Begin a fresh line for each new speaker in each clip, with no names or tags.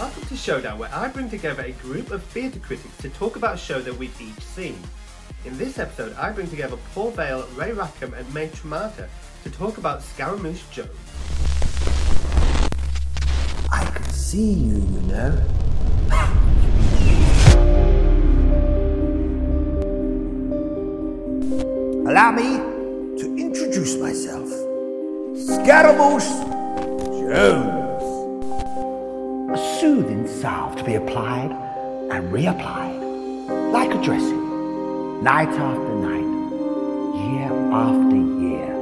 Welcome to Showdown, where I bring together a group of theatre critics to talk about a show that we've each seen. In this episode, I bring together Paul Vale, Ray Rackham, and May Tremata to talk about Scaramouche Jones.
I can see you, you know. Allow me to introduce myself. Scaramouche Jones. A soothing salve to be applied and reapplied, like a dressing, night after night, year after year.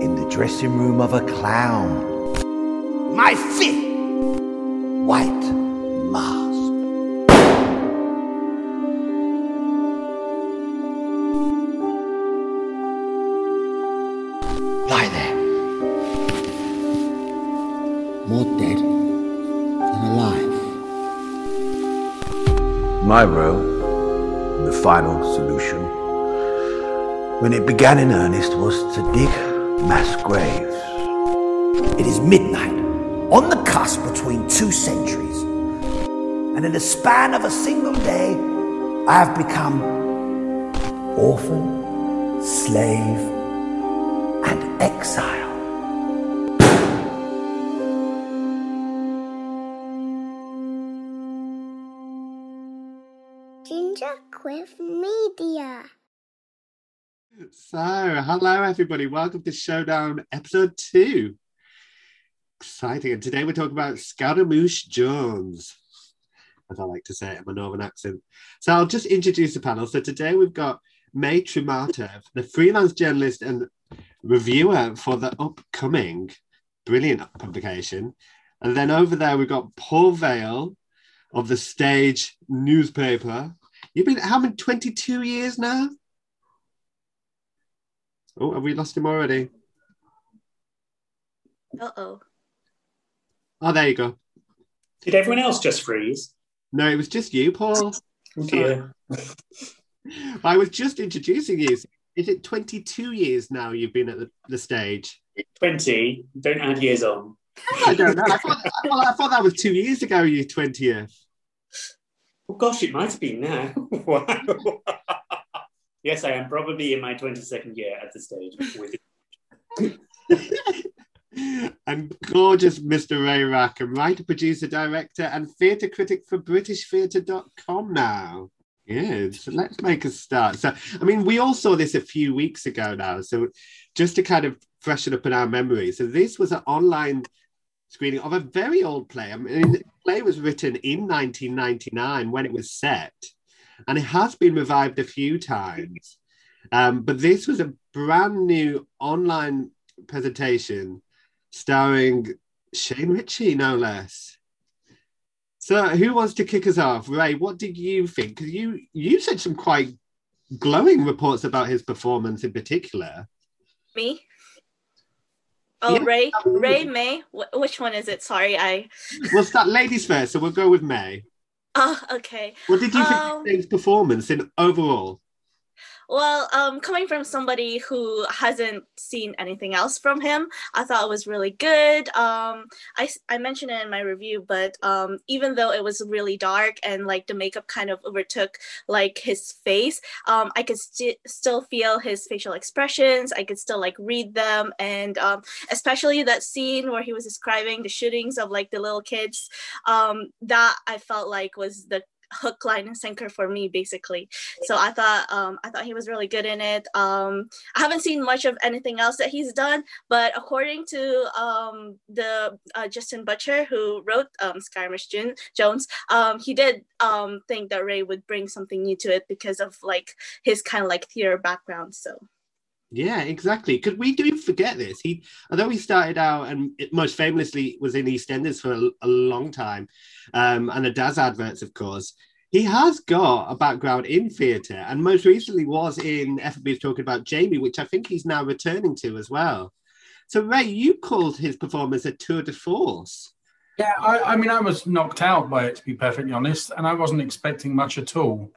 In the dressing room of a clown. My fifth white My role in the final solution, when it began in earnest, was to dig mass graves. It is midnight, on the cusp between two centuries. And in the span of a single day, I have become orphan, slave, and exile.
Quiff Media.
So, hello everybody, welcome to Showdown episode two. Exciting, and today we're talking about Scaramouche Jones, as I like to say it in my northern accent. So, I'll just introduce the panel. So, today we've got May Tremata, the freelance journalist and reviewer for the upcoming brilliant publication. And then over there we've got Paul Vale of the Stage newspaper. You've been how many 22 years now? Oh, have we lost him already?
Uh oh.
Oh, there you go.
Did everyone else just freeze?
No, it was just you, Paul.
Oh dear.
I was just introducing you. Is it 22 years now you've been at the, the stage?
20. Don't add years on.
I don't know. I thought, well, I thought that was two years ago, you 20th.
Oh gosh, it might have been now. wow. yes, I am probably in my 22nd year at the stage.
And gorgeous Mr. Ray Rackham, writer, producer, director, and theatre critic for BritishTheatre.com now. So let's make a start. So, I mean, we all saw this a few weeks ago now. So, just to kind of freshen up in our memory. So, this was an online screening of a very old play. I mean, the play was written in 1999 when it was set, and it has been revived a few times. Um, but this was a brand new online presentation starring Shane Richie, no less. So, who wants to kick us off? Ray, what did you think? Because you you said some quite glowing reports about his performance in particular.
Me? Oh,
Yeah.
Ray, Ray, May. Wh- which one is it? Sorry, I.
We'll start ladies first, so we'll go with May.
Oh, okay.
What did you
Um,
think of Shane's performance in overall?
Well, um, coming from somebody who hasn't seen anything else from him, I thought it was really good. Um, I, I mentioned it in my review, but um, even though it was really dark and like the makeup kind of overtook like his face, um, I could sti- still feel his facial expressions. I could still like read them, and um, especially that scene where he was describing the shootings of like the little kids. Um, that I felt like was the hook line and sinker for me basically so i thought um i thought he was really good in it um i haven't seen much of anything else that he's done but according to um the uh, justin butcher who wrote um Scaramouche Jun- jones um he did um think that ray would bring something new to it because of like his kind of like theater background so
Yeah, exactly. Because we do forget this. He, although he started out and it most famously was in EastEnders for a, a long time, um, and the Daz adverts, of course. He has got a background in theatre, and most recently was in FB's talking about Jamie, which I think he's now returning to as well. So Ray, you called his performance a tour de force.
Yeah, I, I mean, I was knocked out by it, to be perfectly honest, and I wasn't expecting much at all.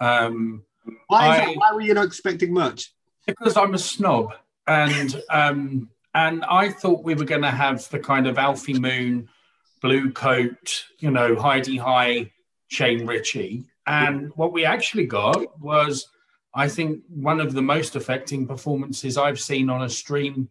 Um,
Why,
I-
that? Why were you not expecting much?
because I'm a snob, and um, and I thought we were going to have the kind of Alfie Moon, blue coat, you know, Hi-de-Hi, Shane Richie, and what we actually got was, I think, one of the most affecting performances I've seen on a stream,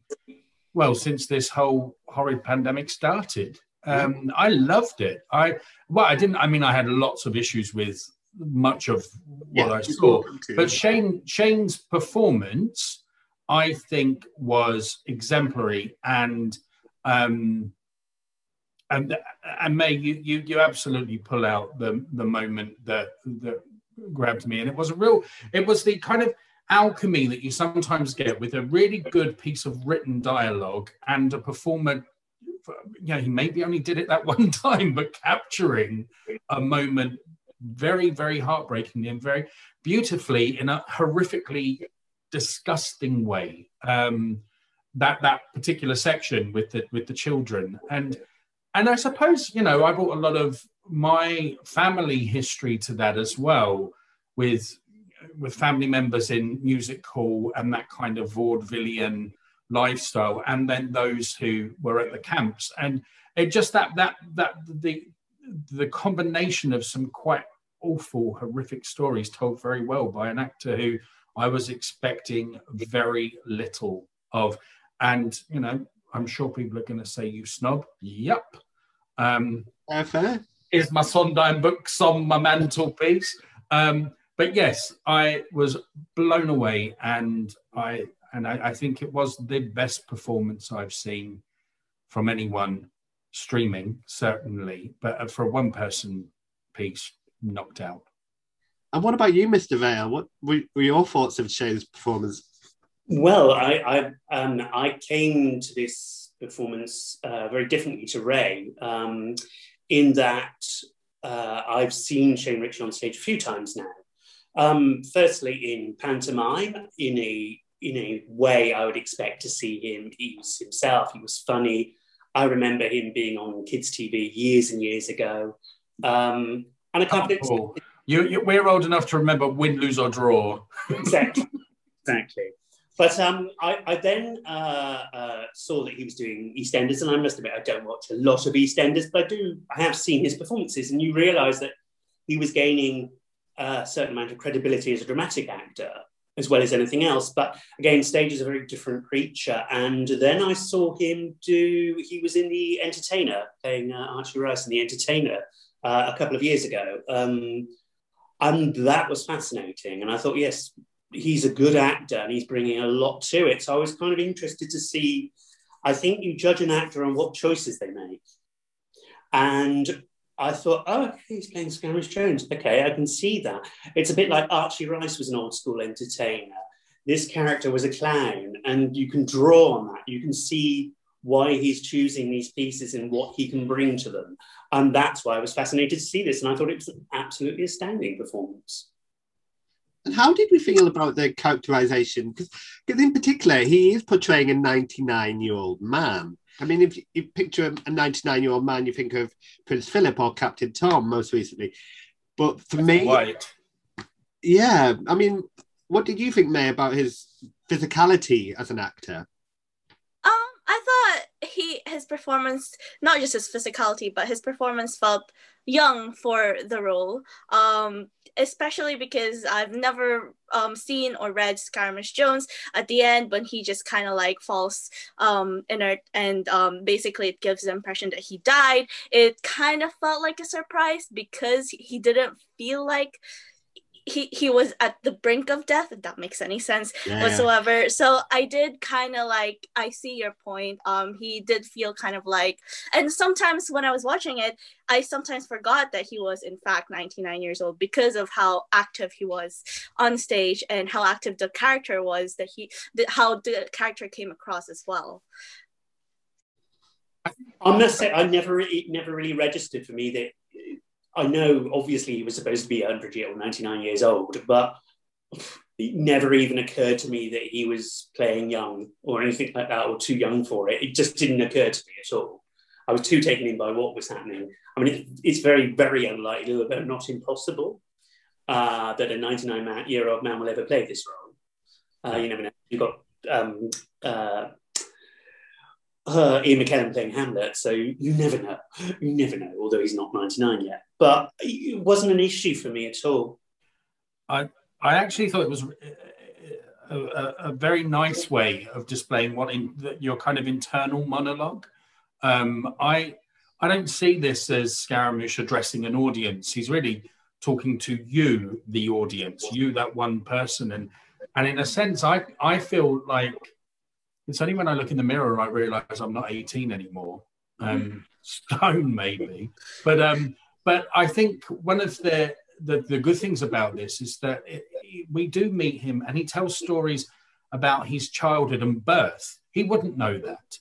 well, since this whole horrid pandemic started. Um, I loved it. I well, I didn't. I mean, I had lots of issues with much of what
Yeah,
I saw, but Shane Shane's performance, I think, was exemplary and. Um, and and May, you, you you absolutely pull out the the moment that that grabbed me, and it was a real. It was the kind of alchemy that you sometimes get with a really good piece of written dialogue and a performer. You know, he maybe only did it that one time, but capturing a moment very, very heartbreakingly and very beautifully in a horrifically disgusting way. Um, that that particular section with the with the children and and I suppose you know I brought a lot of my family history to that as well, with with family members in music hall and that kind of vaudevillian lifestyle, and then those who were at the camps, and it just that that that the the combination of some quite awful, horrific stories told very well by an actor who I was expecting very little of, and you know I'm sure people are going to say you snob. Yep. Um,
Fair, fair.
is my Sondheim books on my mantelpiece. Um, but yes, I was blown away, and I and I, I think it was the best performance I've seen from anyone streaming, certainly. But uh, for a one-person piece, knocked out.
And what about you, Mr. Vale? What were, were your thoughts of Shane's performance?
Well, I I, um, I came to this performance uh, very differently to Ray, um, in that uh, I've seen Shane Richie on stage a few times now. Um, firstly, in pantomime, in a in a way I would expect to see him. He was himself. He was funny. I remember him being on kids' TV years and years ago. Um, and a couple of
Paul, you, you, we're old enough to remember win, lose, or draw.
exactly, exactly. But um, I, I then uh, uh, saw that he was doing EastEnders, and I must admit I don't watch a lot of EastEnders, but I do. I have seen his performances, and you realise that he was gaining a certain amount of credibility as a dramatic actor, as well as anything else. But again, stage is a very different creature. And then I saw him do. He was in The Entertainer, playing uh, Archie Rice in The Entertainer uh, a couple of years ago. Um, and that was fascinating. And I thought, yes, he's a good actor and he's bringing a lot to it. So I was kind of interested to see. I think you judge an actor on what choices they make. And I thought, oh, okay, he's playing Scaramouche Jones. Okay, I can see that. It's a bit like Archie Rice was an old school entertainer. This character was a clown, and you can draw on that. You can see why he's choosing these pieces and what he can bring to them. And that's why I was fascinated to see this. And I thought it was an absolutely astounding performance.
And how did we feel about the characterization? Because in particular, he is portraying a 99 year old man. I mean, if you, picture a 99 year old man, you think of Prince Philip or Captain Tom most recently. But for me,
White.
yeah, I mean, what did you think, May, about his physicality as an actor?
His performance, not just his physicality, but his performance felt young for the role. Um, especially because I've never um seen or read Scaramouche Jones at the end when he just kind of like falls um inert and um basically it gives the impression that he died. It kind of felt like a surprise because he didn't feel like he he was at the brink of death if that makes any sense
Yeah.
whatsoever. So i did kind of like i see your point. Um he did feel kind of like and sometimes when i was watching it i sometimes forgot that he was in fact 99 years old because of how active he was on stage and how active the character was that he how the character came across as well.
I must say, I never, it never really registered for me that I know obviously he was supposed to be 100 year or 99 years old, but it never even occurred to me that he was playing young or anything like that or too young for it. It just didn't occur to me at all. I was too taken in by what was happening. I mean, it, it's very, very unlikely, but not impossible, uh, that a 99 year old man will ever play this role. Uh, you never know. You've got um, uh, uh, Ian McKellen playing Hamlet, so you never know. You never know, although he's not 99 yet. But it wasn't an issue for me at all.
I I actually thought it was a, a, a very nice way of displaying what in your kind of internal monologue. Um, I I don't see this as Scaramouche addressing an audience. He's really talking to you, the audience, you, that one person, and and in a sense, I I feel like it's only when I look in the mirror I realize I'm not 18 anymore. Um, stone maybe, but um, but I think one of the the, the good things about this is that it, we do meet him and he tells stories about his childhood and birth. He wouldn't know that.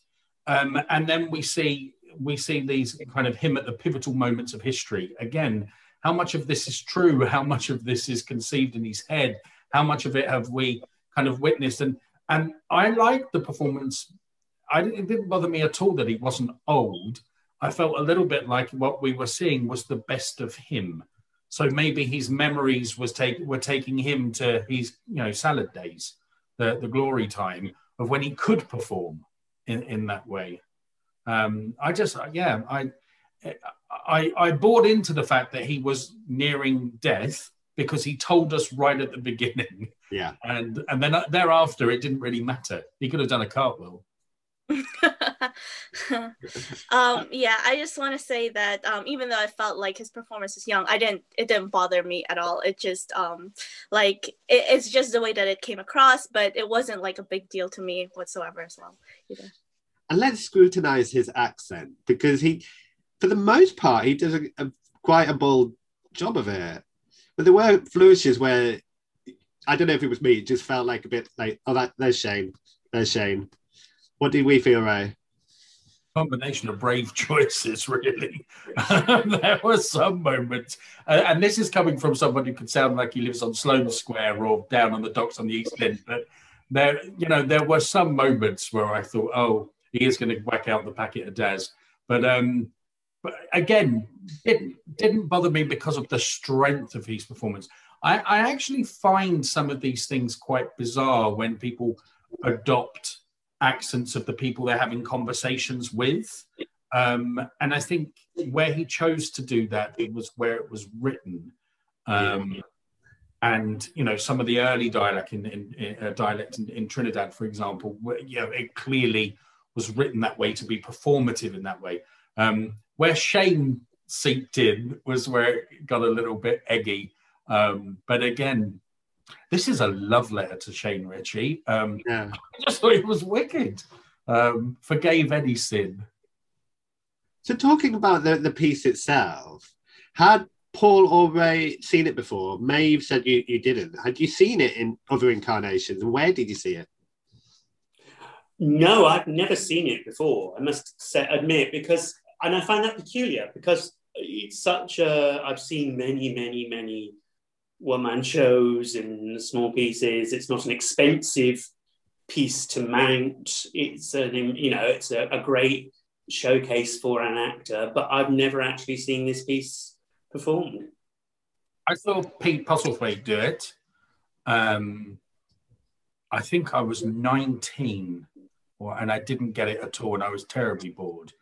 Um, and then we see we see these kind of him at the pivotal moments of history. Again, how much of this is true? How much of this is conceived in his head? How much of it have we kind of witnessed? And and I liked the performance. I it didn't bother me at all that he wasn't old. I felt a little bit like what we were seeing was the best of him. So maybe his memories was take were taking him to his you know salad days, the the glory time of when he could perform in in that way. Um, I just yeah I. I, I bought into the fact that he was nearing death because he told us right at the beginning.
Yeah.
And and then thereafter, it didn't really matter. He could have done a cartwheel.
um, yeah, I just want to say that um, even though I felt like his performance is young, I didn't. It didn't bother me at all. It just um, like it, it's just the way that it came across, but it wasn't like a big deal to me whatsoever as well. Either.
And let's scrutinize his accent because he, for the most part, he does a, a quite a bold job of it. But there were flourishes where I don't know if it was me. It just felt like a bit like, oh, that there's Shane, there's Shane. What did we feel, Ray?
Combination of brave choices, really. there were some moments, uh, and this is coming from someone who could sound like he lives on Sloane Square or down on the docks on the East End. But there, you know, there were some moments where I thought, oh, he is going to whack out the packet of Daz. But um, but again, it didn't bother me because of the strength of his performance. I, I actually find some of these things quite bizarre when people adopt accents of the people they're having conversations with. Um, and I think where he chose to do that, it was where it was written. Um. And you know some of the early dialect in, in, in uh, dialect in, in, Trinidad, for example, where, you know, it clearly was written that way to be performative in that way. Um, where Shane seeped in was where it got a little bit eggy. Um, but again, this is a love letter to Shane Richie. Um, yeah. I just thought it was wicked. Um, forgave any sin.
So, talking about the, the piece itself, had Paul or Ray seen it before? Maeve said you, you didn't. Had you seen it in other incarnations? Where did you see it?
No, I've never seen it before. I must say, admit, because and I find that peculiar because it's such a. I've seen many, many, many one man shows and small pieces. It's not an expensive piece to mount. It's an you know it's a, a great showcase for an actor, but I've never actually seen this piece performed.
I saw Pete Postlethwaite do it. Um, I think I was 19, and I didn't get it at all, and I was terribly bored.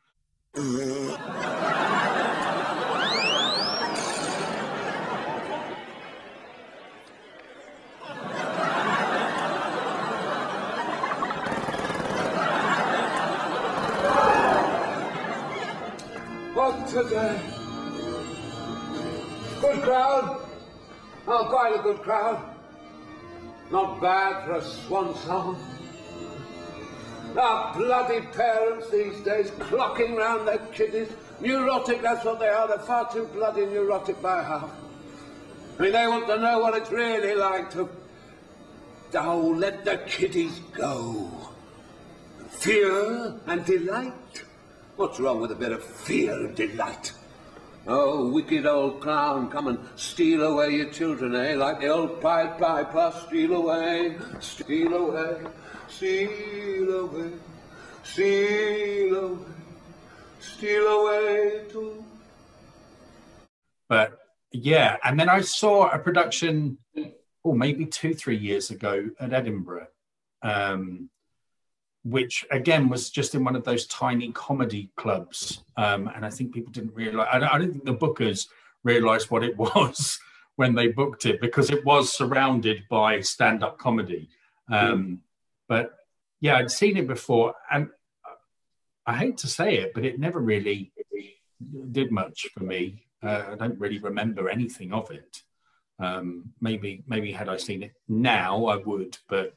Today. Good crowd. Oh, quite a good crowd. Not bad for a swan song. Our bloody parents these days clocking round their kiddies. Neurotic, that's what they are. They're far too bloody neurotic by half. I mean, they want to know what it's really like to... Oh, let the kiddies go. Fear and delight. What's wrong with a bit of fear and delight? Oh, wicked old clown, come and steal away your children, eh? Like the old Pied Piper, steal away, steal away, steal away, steal away, steal away to...
But, yeah, and then I saw a production, oh, maybe two, three years ago at Edinburgh. Um, which again was just in one of those tiny comedy clubs. Um, and I think people didn't realize, I don't, I don't think the bookers realized what it was when they booked it because it was surrounded by stand up comedy. Um, But yeah, I'd seen it before. And I hate to say it, but it never really did much for me. Uh, I don't really remember anything of it. Um, maybe, maybe had I seen it now, I would, but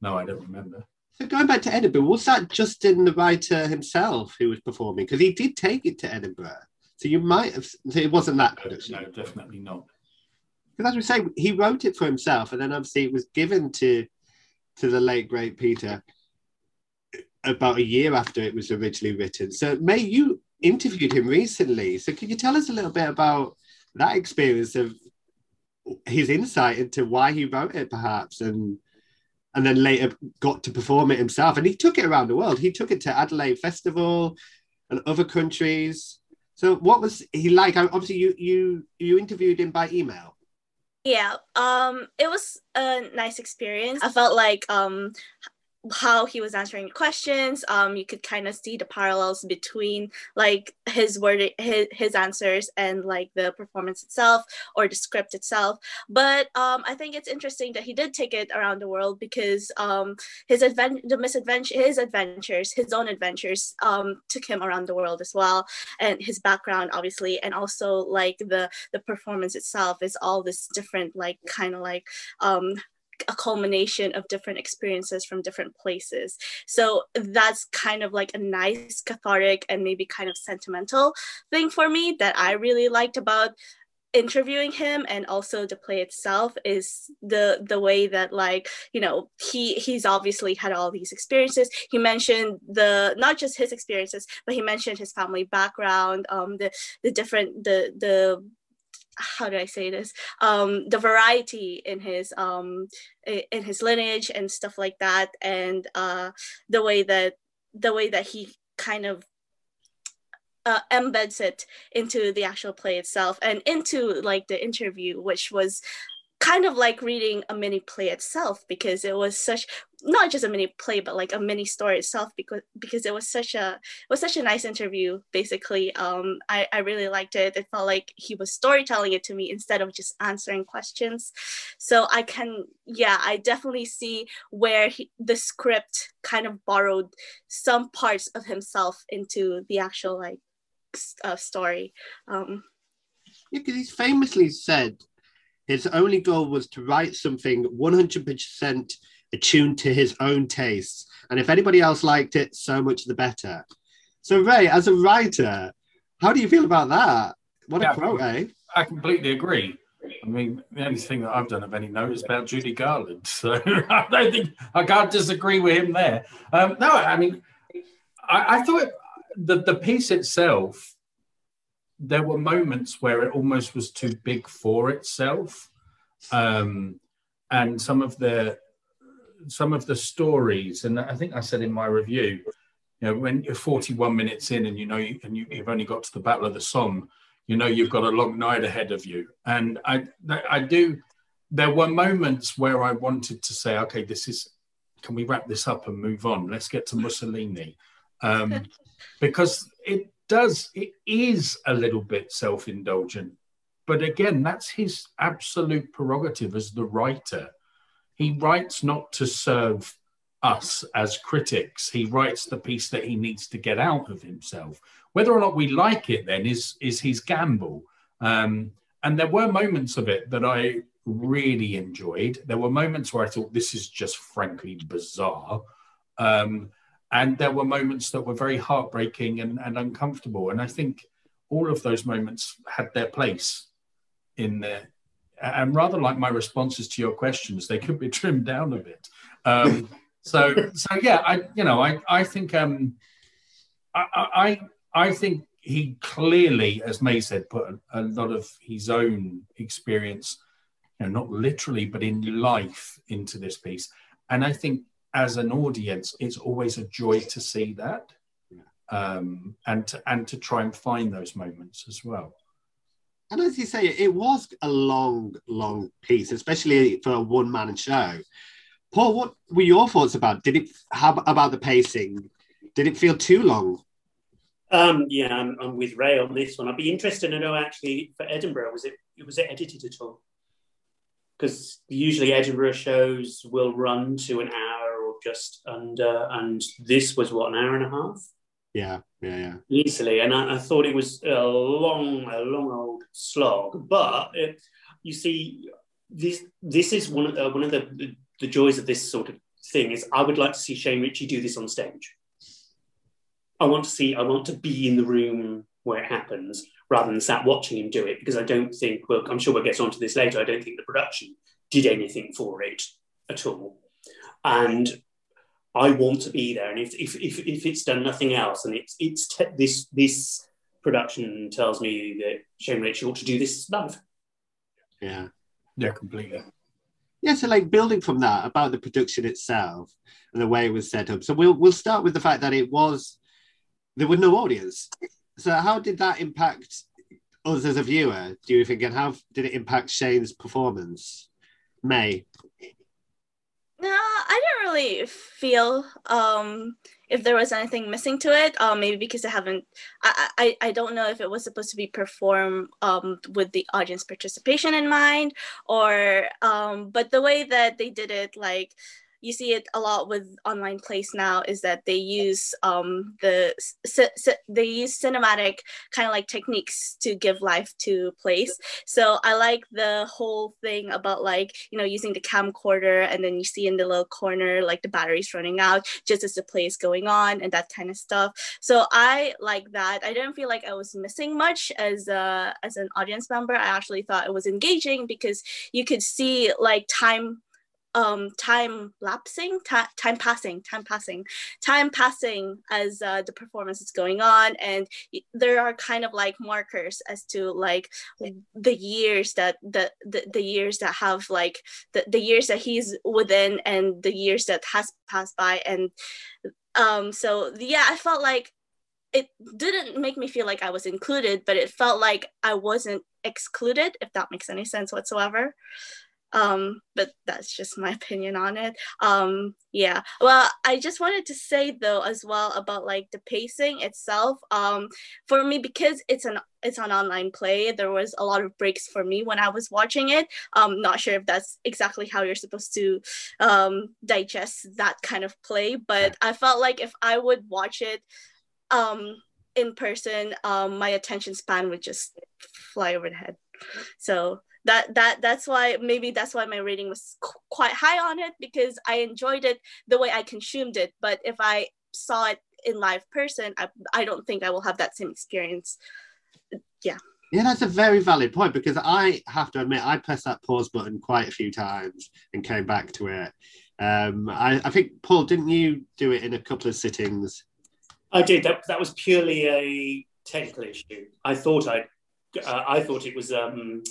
no, I don't remember.
So going back to Edinburgh, was that Justin the writer himself who was performing? Because he did take it to Edinburgh. So you might have. So it wasn't that production.
No, definitely not.
Because as we say, he wrote it for himself, and then obviously it was given to to the late great Peter about a year after it was originally written. So May, you interviewed him recently. So could you tell us a little bit about that experience of his insight into why he wrote it, perhaps, and and then later got to perform it himself. And he took it around the world. He took it to Adelaide Festival and other countries. So what was he like? Obviously, you you you interviewed him by email.
Yeah, um, it was a nice experience. I felt like um, how he was answering questions. Um you could kind of see the parallels between like his word his, his answers and like the performance itself or the script itself. But um i think it's interesting that he did take it around the world because um his advent the misadventure his adventures his own adventures um took him around the world as well. And his background obviously and also like the the performance itself is all this different like kind of like um a culmination of different experiences from different places. So that's kind of like a nice cathartic and maybe kind of sentimental thing for me that I really liked about interviewing him and also the play itself is the the way that like you know he he's obviously had all these experiences he mentioned the not just his experiences but he mentioned his family background um the the different the the how do I say this? Um, the variety in his um, in his lineage and stuff like that, and uh, the way that the way that he kind of uh, embeds it into the actual play itself and into like the interview, which was kind of like reading a mini play itself because it was such not just a mini play but like a mini story itself because because it was such a it was such a nice interview basically. Um I, I really liked it. It felt like he was storytelling it to me instead of just answering questions. So I can yeah I definitely see where he, the script kind of borrowed some parts of himself into the actual like uh, story. Um
yeah because he's famously said his only goal was to write something 100% attuned to his own tastes. And if anybody else liked it, so much the better. So, Ray, as a writer, how do you feel about that? What yeah, a quote, eh?
I completely agree. I mean, the only thing that I've done of any note is about Judy Garland. So I don't think I can't disagree with him there. Um, no, I mean, I, I thought the, the piece itself there were moments where it almost was too big for itself. Um, and some of the some of the stories and i think i said in my review you know when you're 41 minutes in and you know you, and you, have only got to the battle of the somme you know you've got a long night ahead of you. And i i do there were moments where i wanted to say okay this is can we wrap this up and move on? Let's get to mussolini. Um, because it does it is a little bit self-indulgent. But again that's his absolute prerogative as the writer. He writes not to serve us as critics. He writes the piece that he needs to get out of himself. Whether or not we like it then is is his gamble. Um, and there were moments of it that i really enjoyed. There were moments where i thought this is just frankly bizarre. Um, and there were moments that were very heartbreaking and, and uncomfortable. And I think all of those moments had their place in there. And rather like my responses to your questions, they could be trimmed down a bit. Um, so, so yeah, I, you know, I, I think, um, I, I, I think he clearly, as May said, put a, a lot of his own experience, you know, not literally, but in life into this piece. And I think as an audience, it's always a joy to see that um, and to, and to try and find those moments as well.
And as you say, it was a long, long piece, especially for a one man show. Paul, what were your thoughts about? Did it how about the pacing? Did it feel too long?
Um, yeah, I'm, I'm with Ray on this one. I'd be interested to know actually for Edinburgh was it was it edited at all? Because usually Edinburgh shows will run to an hour just under, uh, and this was what an hour and a half.
Yeah, yeah, yeah.
Easily, and I, I thought it was a long, a long old slog. But it, you see, this this is one of the, one of the, the the joys of this sort of thing is I would like to see Shane Richie do this on stage. I want to see, I want to be in the room where it happens rather than sat watching him do it because I don't think, well, I'm sure we'll get onto this later. I don't think the production did anything for it at all. And I want to be there. And if, if, if, if it's done nothing else and it's, it's te- this, this production tells me that Shane Richie ought to do this live.
Yeah.
Yeah, completely.
Yeah, so like building from that about the production itself and the way it was set up. So we'll we'll start with the fact that it was there was no audience. So how did that impact us as a viewer? Do you think, and how did it impact Shane's performance? May.
No, I didn't really feel um, if there was anything missing to it. Um, maybe because I haven't, I, I, I don't know if it was supposed to be performed um, with the audience participation in mind, or um, but the way that they did it, like you see it a lot with online plays now is that they use um, the they use cinematic kind of like techniques to give life to plays. So i like the whole thing about like you know using the camcorder and then you see in the little corner like the batteries running out just as the play is going on and that kind of stuff. So i like that. I didn't feel like i was missing much as a as an audience member. I actually thought it was engaging because you could see like time um time lapsing ta- time passing time passing time passing as uh, the performance is going on. And there are kind of like markers as to like the years that the the, the years that have like the, the years that he's within and the years that has passed by. And um so yeah i felt like it didn't make me feel like i was included but it felt like i wasn't excluded if that makes any sense whatsoever um but that's just my opinion on it. Um yeah. Well i just wanted to say though as well about like the pacing itself. Um for me because it's an it's an online play there was a lot of breaks for me when i was watching it. Um not sure if that's exactly how you're supposed to um digest that kind of play but i felt like if i would watch it um in person um my attention span would just fly over the head so that that that's why maybe that's why my rating was qu- quite high on it because I enjoyed it the way I consumed it. But if I saw it in live person, I I don't think I will have that same experience. Yeah.
Yeah, that's a very valid point because I have to admit I pressed that pause button quite a few times and came back to it. Um, I, I think Paul, didn't you do it in a couple of sittings?
I did. That that was purely a technical issue. I thought I, uh, I thought it was um,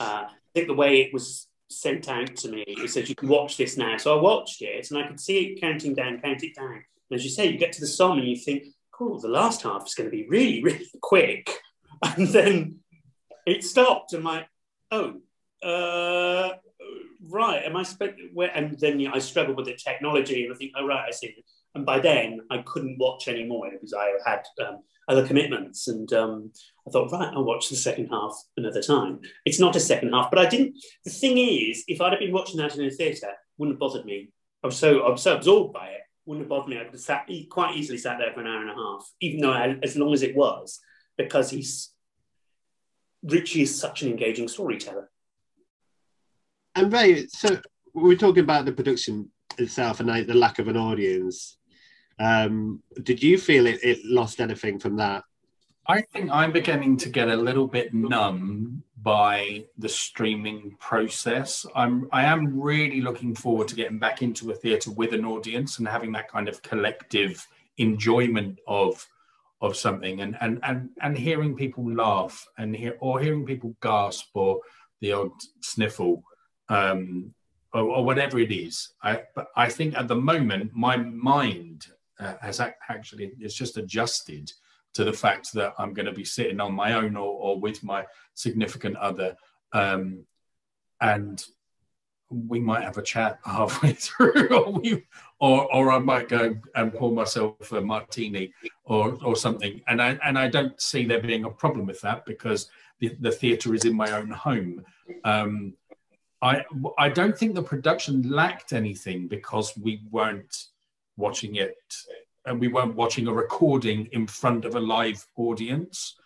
uh, I think the way it was sent out to me, it said you can watch this now. So I watched it and I could see it counting down, count it down. And as you say, you get to the song and you think, cool, the last half is going to be really, really quick. And then it stopped. And like, oh, uh, right. Am I spent? And then I struggled with the technology and I think, oh, right, I see. And by then I couldn't watch anymore because I had um, other commitments. And um, I thought, right, I'll watch the second half another time. It's not a second half, but I didn't. The thing is, if I'd have been watching that in a theatre, wouldn't have bothered me. I was so I was so absorbed by it, wouldn't have bothered me. I could have sat quite easily sat there for an hour and a half, even though I, as long as it was, because he's Richie is such an engaging storyteller.
And Ray, so we're talking about the production itself and like the lack of an audience. Um, did you feel it, it lost anything from that?
I think I'm beginning to get a little bit numb by the streaming process. I'm I am really looking forward to getting back into a theatre with an audience and having that kind of collective enjoyment of of something and and and, and hearing people laugh and hear or hearing people gasp or the odd sniffle um, or, or, whatever it is. I I think at the moment my mind uh, has actually it's just adjusted to the fact that I'm going to be sitting on my own or, or with my significant other, um, and we might have a chat halfway through, or, we, or, or I might go and pour myself a martini or, or something. And I, and I don't see there being a problem with that because the, the theatre is in my own home. Um, I, I don't think the production lacked anything because we weren't watching it and we weren't watching a recording in front of a live audience.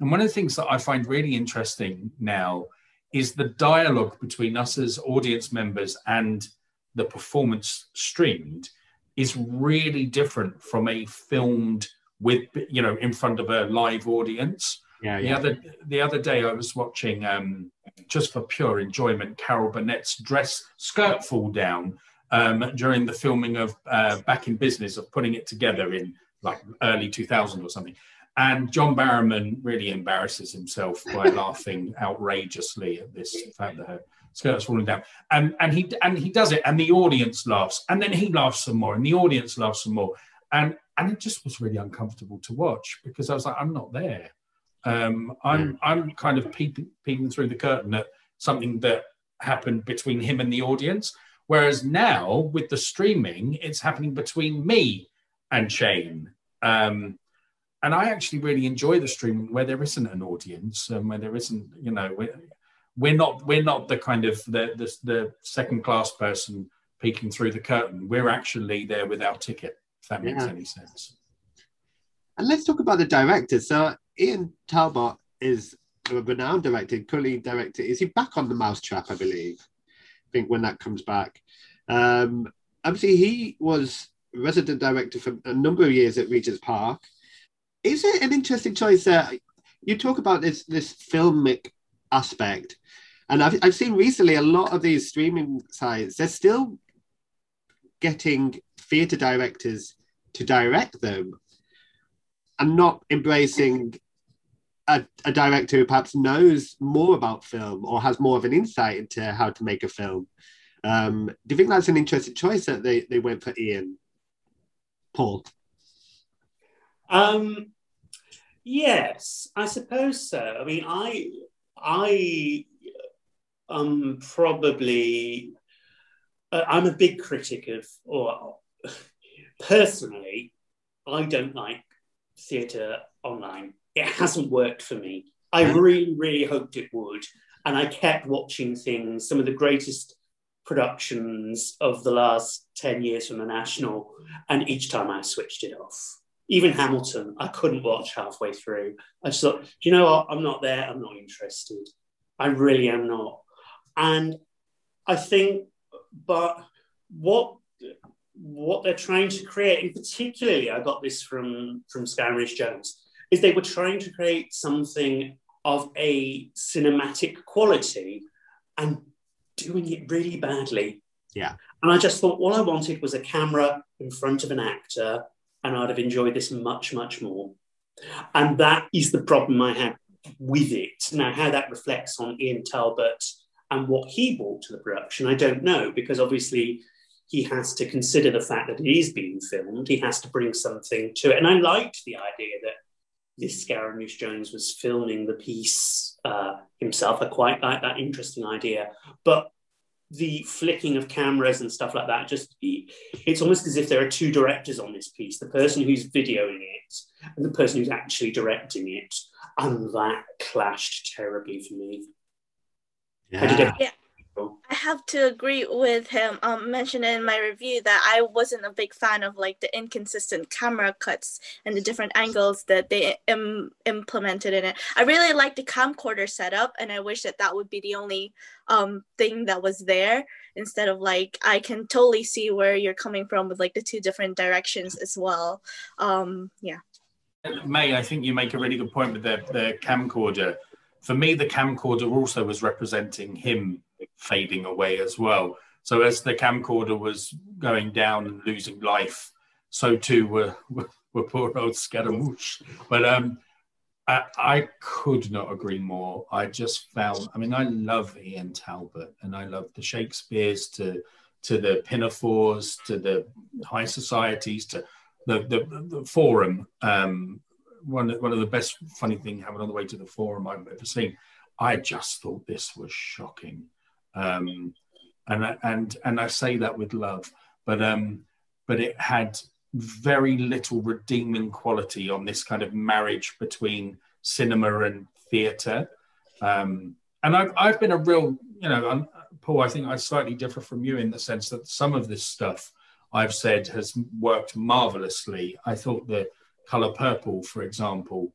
And one of the things that I find really interesting now is the dialogue between us as audience members and the performance streamed is really different from a filmed with you know in front of a live audience
Yeah, yeah.
the other the other day i was watching um just for pure enjoyment carol burnett's dress skirt fall down um during the filming of uh, back in business of putting it together in like early 2000 or something. And john barrowman really embarrasses himself by laughing outrageously at this fact that her skirt's falling down. And and he and he does it and the audience laughs and then he laughs some more and the audience laughs some more. And and it just was really uncomfortable to watch because i was like i'm not there. Um i'm i'm kind of peeping, peeping through the curtain at something that happened between him and the audience whereas now with the streaming it's happening between me and shane um and i actually really enjoy the streaming where there isn't an audience and where there isn't you know we're, we're not we're not the kind of the the, the second class person peeking through the curtain we're actually there with our ticket if that makes
Yeah.
any sense
And let's talk about the director. So Ian Talbot is a renowned director, currently director. Is he back on the Mousetrap? I believe. Think when that comes back. Um, obviously, he was resident director for a number of years at Regent's Park. Is it an interesting choice? There, you talk about this this filmic aspect, and I've I've seen recently a lot of these streaming sites. They're still getting theatre directors to direct them and not embracing a, a director who perhaps knows more about film or has more of an insight into how to make a film. Um, do you think that's an interesting choice that they, they went for Ian? Paul?
Um, yes, I suppose so. I mean, I, I, um, probably, uh, I'm a big critic of, or personally, I don't like theatre online. It hasn't worked for me. I really, really hoped it would, and I kept watching things. Some of the greatest productions of the last 10 years from the National, and each time I switched it off. Even Hamilton, I couldn't watch halfway through. I just thought, do you know what? I'm not there. I'm not interested. I really am not. And I think, but what what they're trying to create, and particularly, I got this from from Scaramouche Jones, is they were trying to create something of a cinematic quality and doing it really badly.
Yeah.
And I just thought all I wanted was a camera in front of an actor, and I'd have enjoyed this much, much more. And that is the problem I had with it. Now, how that reflects on Ian Talbot and what he brought to the production, I don't know, because obviously he has to consider the fact that it is being filmed. He has to bring something to it. And I liked the idea that this Scaramouche Jones was filming the piece uh, himself. I quite like that interesting idea. But the flicking of cameras and stuff like that, just it's almost as if there are two directors on this piece the person who's videoing it and the person who's actually directing it. And that clashed terribly for me. How did
Yeah.
I have to agree with him. Um, mentioned in my review that I wasn't a big fan of like the inconsistent camera cuts and the different angles that they Im- implemented in it. I really like the camcorder setup, and I wish that that would be the only um thing that was there instead of like I can totally see where you're coming from with like the two different directions as well. Um, yeah.
May, I think you make a really good point with the, the camcorder. For me, the camcorder also was representing him fading away as well. So as the camcorder was going down and losing life, so too were, were, were poor old Scaramouche. But um, I, I could not agree more. I just found, I mean, I love Ian Talbot and I love the Shakespeares to to the pinafores, to the high societies, to the the, the forum. Um, one one of the best funny thing happened on the way to the forum I've ever seen. I just thought this was shocking. Um, and I- and and I say that with love, but um, but it had very little redeeming quality on this kind of marriage between cinema and theatre. Um, and I've, I've been a real, you know, I'm, Paul, I think I slightly differ from you in the sense that some of this stuff I've said has worked marvelously. I thought the color purple, for example,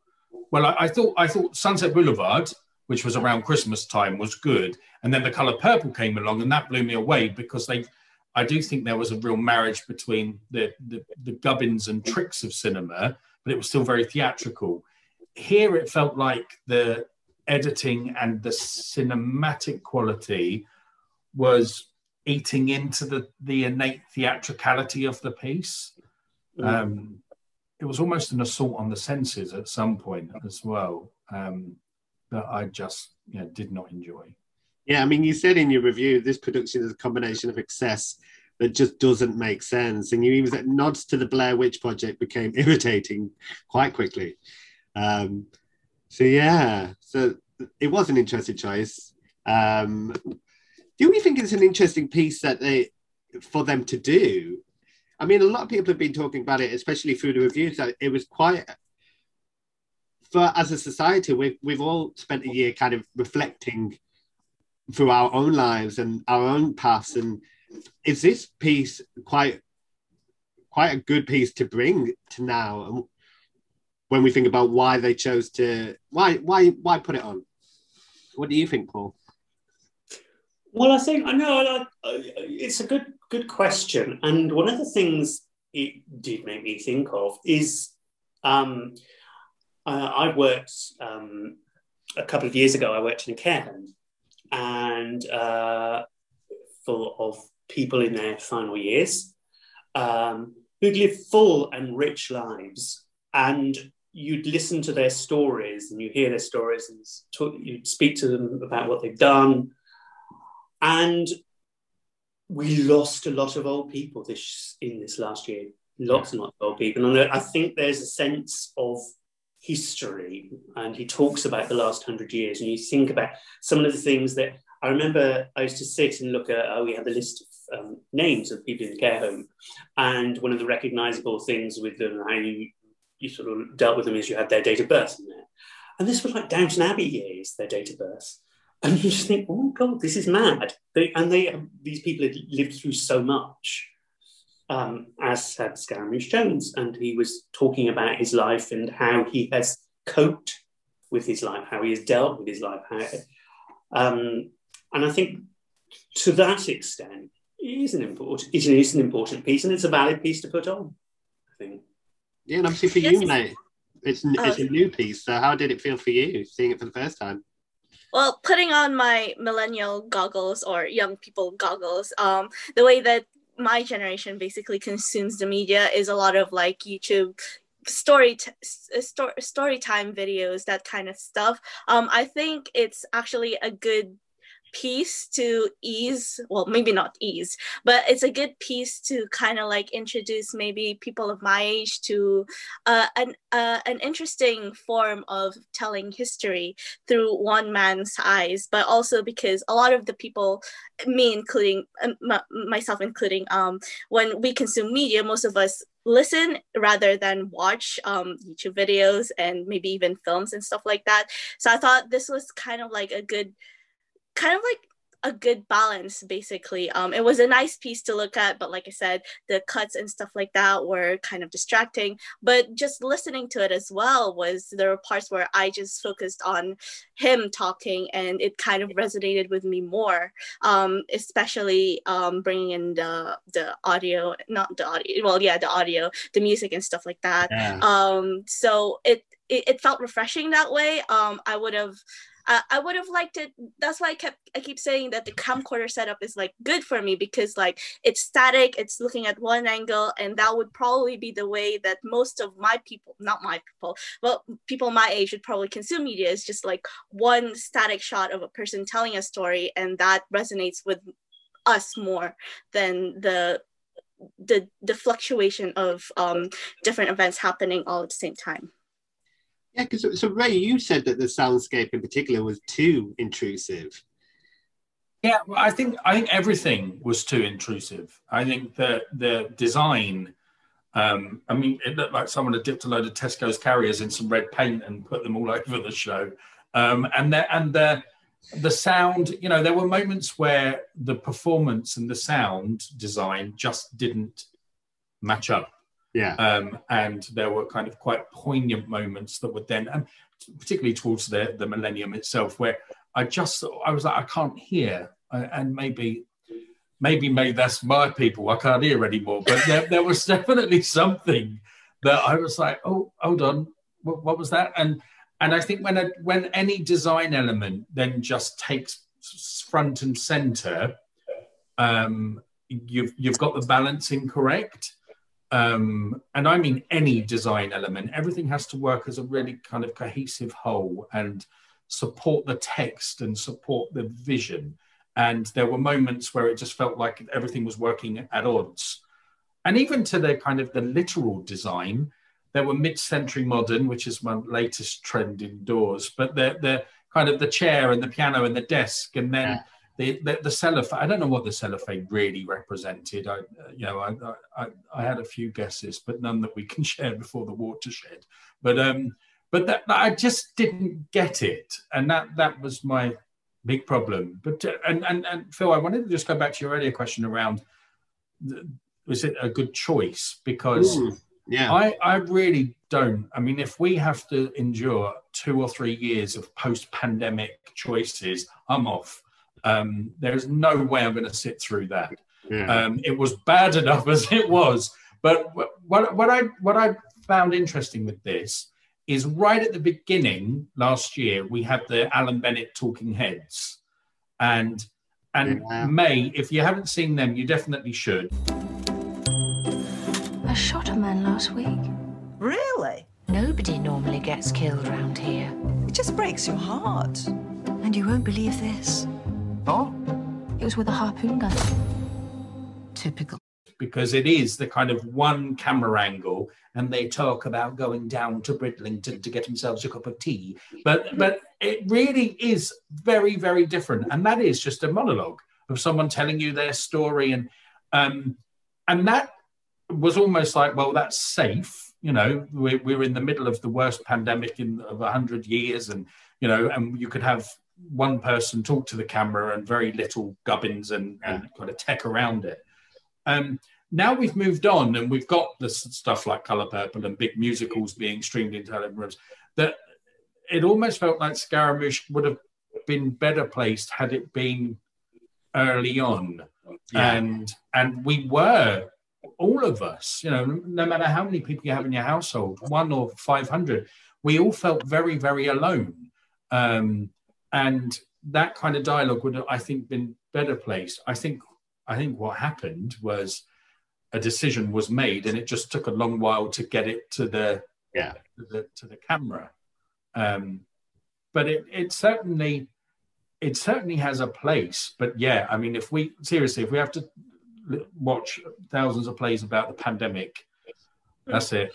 well, I, I thought I thought Sunset Boulevard, which was around Christmas time, was good, and then the color purple came along, and that blew me away because they. I do think there was a real marriage between the, the, the gubbins and tricks of cinema, but it was still very theatrical. Here, it felt like the editing and the cinematic quality was eating into the, the innate theatricality of the piece. Um, it was almost an assault on the senses at some point as well um, that I just you know, did not enjoy.
Yeah, I mean, you said in your review this production is a combination of excess that just doesn't make sense, and you even said nods to the Blair Witch Project became irritating quite quickly. Um, so yeah, so it was an interesting choice. Um, do we think it's an interesting piece that they for them to do? I mean, a lot of people have been talking about it, especially through the reviews. That it was quite for as a society, we've we've all spent a year kind of reflecting through our own lives and our own paths. And is this piece quite quite a good piece to bring to now? And when we think about why they chose to why why why put it on? What do you think, Paul?
Well, I think I know I- it's a good good question, and one of the things it did make me think of is um, uh, I worked um, a couple of years ago. I worked in a care home, and uh, full of people in their final years um, who'd lived full and rich lives, and you'd listen to their stories and you hear their stories and talk, you'd speak to them about what they've done. And we lost a lot of old people this in this last year. Lots and lots of old people. And i think there's a sense of history and he talks about the last hundred years and you think about some of the things that i remember i used to sit and look at oh we had the list of um, names of people in the care home and one of the recognizable things with them how you you sort of dealt with them is you had their date of birth in there. And this was like downton abbey years their date of birth. And you just think, oh god, this is mad. They, and they, these people had lived through so much, um, as had Scaramouche Jones, and he was talking about his life and how he has coped with his life, how he has dealt with his life. How, um, and I think to that extent, it is an important, it is an important piece, and it's a valid piece to put on. I think.
Yeah, and obviously for
Yes.
you, mate, it's it's a new piece. So how did it feel for you seeing it for the first time?
Well, putting on my millennial goggles or young people goggles, um, the way that my generation basically consumes the media is a lot of like YouTube story t- s- sto- story time videos that kind of stuff. Um i think it's actually a good piece to ease well maybe not ease but it's a good piece to kind of like introduce maybe people of my age to uh, an uh, an interesting form of telling history through one man's eyes but also because a lot of the people me including um, myself including um when we consume media most of us listen rather than watch um, youtube videos and maybe even films and stuff like that. So i thought this was kind of like a good kind of like a good balance basically. Um it was a nice piece to look at but like i said the cuts and stuff like that were kind of distracting. But just listening to it as well was there were parts where i just focused on him talking and it kind of resonated with me more. Um especially um bringing in the the audio not the audio well yeah the audio the music and stuff like that.
Yeah.
um so it it, it felt refreshing that way. Um i would have uh, I would have liked it. That's why I kept I keep saying that the camcorder setup is like good for me because like it's static, it's looking at one angle, and that would probably be the way that most of my people, not my people, but people my age would probably consume media is just like one static shot of a person telling a story, and that resonates with us more than the the the fluctuation of um different events happening all at the same time.
Yeah, because so Ray, you said that the soundscape in particular was too intrusive.
Yeah, well, I think I think everything was too intrusive. I think the the design. Um, I mean, it looked like someone had dipped a load of Tesco's carriers in some red paint and put them all over the show. Um, and the and the the sound, you know, there were moments where the performance and the sound design just didn't match up.
Yeah.
Um, and there were kind of quite poignant moments that would then, and particularly towards the the millennium itself, where I just I was like I can't hear, and maybe maybe maybe that's my people I can't hear anymore. But there, there was definitely something that I was like, oh, hold on, what, what was that? And and I think when a, when any design element then just takes front and center, um, you've you've got the balance incorrect. Um, and I mean any design element, everything has to work as a really kind of cohesive whole and support the text and support the vision. And there were moments where it just felt like everything was working at odds. And even to the kind of the literal design, there were mid-century modern, which is my latest trend indoors, but the the kind of the chair and the piano and the desk, and then yeah. The, the, the cellophane. I don't know what the cellophane really represented. I you know I, I I had a few guesses, but none that we can share before the watershed. But um, but that I just didn't get it, and that that was my big problem. But uh, and and and Phil, I wanted to just go back to your earlier question around was it a good choice because.
Ooh, yeah,
I, I really don't. I mean, if we have to endure two or three years of post-pandemic choices, I'm off. Um, there's no way I'm going to sit through that.
yeah.
Um, it was bad enough as it was. But what, what I what I found interesting with this is right at the beginning last year we had the Alan Bennett Talking Heads, and and
Yeah.
May, if you haven't seen them, you definitely should.
I shot a man last week.
Really?
Nobody normally gets killed round here.
It just breaks your heart.
And you won't believe this.
Oh?
It was with a harpoon gun. Typical.
because it is the kind of one camera angle and they talk about going down to Bridlington to get themselves a cup of tea but but it really is very very different and that is just a monologue of someone telling you their story and um and that was almost like well that's safe you know we're, we're in the middle of the worst pandemic in of 100 years and you know and you could have one person talk to the camera and very little gubbins and, and kind of tech around it um, now we've moved on and we've got this stuff like Color Purple and big musicals being streamed into living rooms. That it almost felt like Scaramouche would have been better placed had it been early on,
Yeah.
and and we were all of us, you know, no matter how many people you have in your household, one or five hundred, we all felt very very alone, um, and that kind of dialogue would have, I think, been better placed. I think I think what happened was a decision was made, and it just took a long while to get it to the
Yeah.
to the, to the camera. Um, but it it certainly it certainly has a place. But yeah, I mean, if we seriously, if we have to watch thousands of plays about the pandemic, that's it.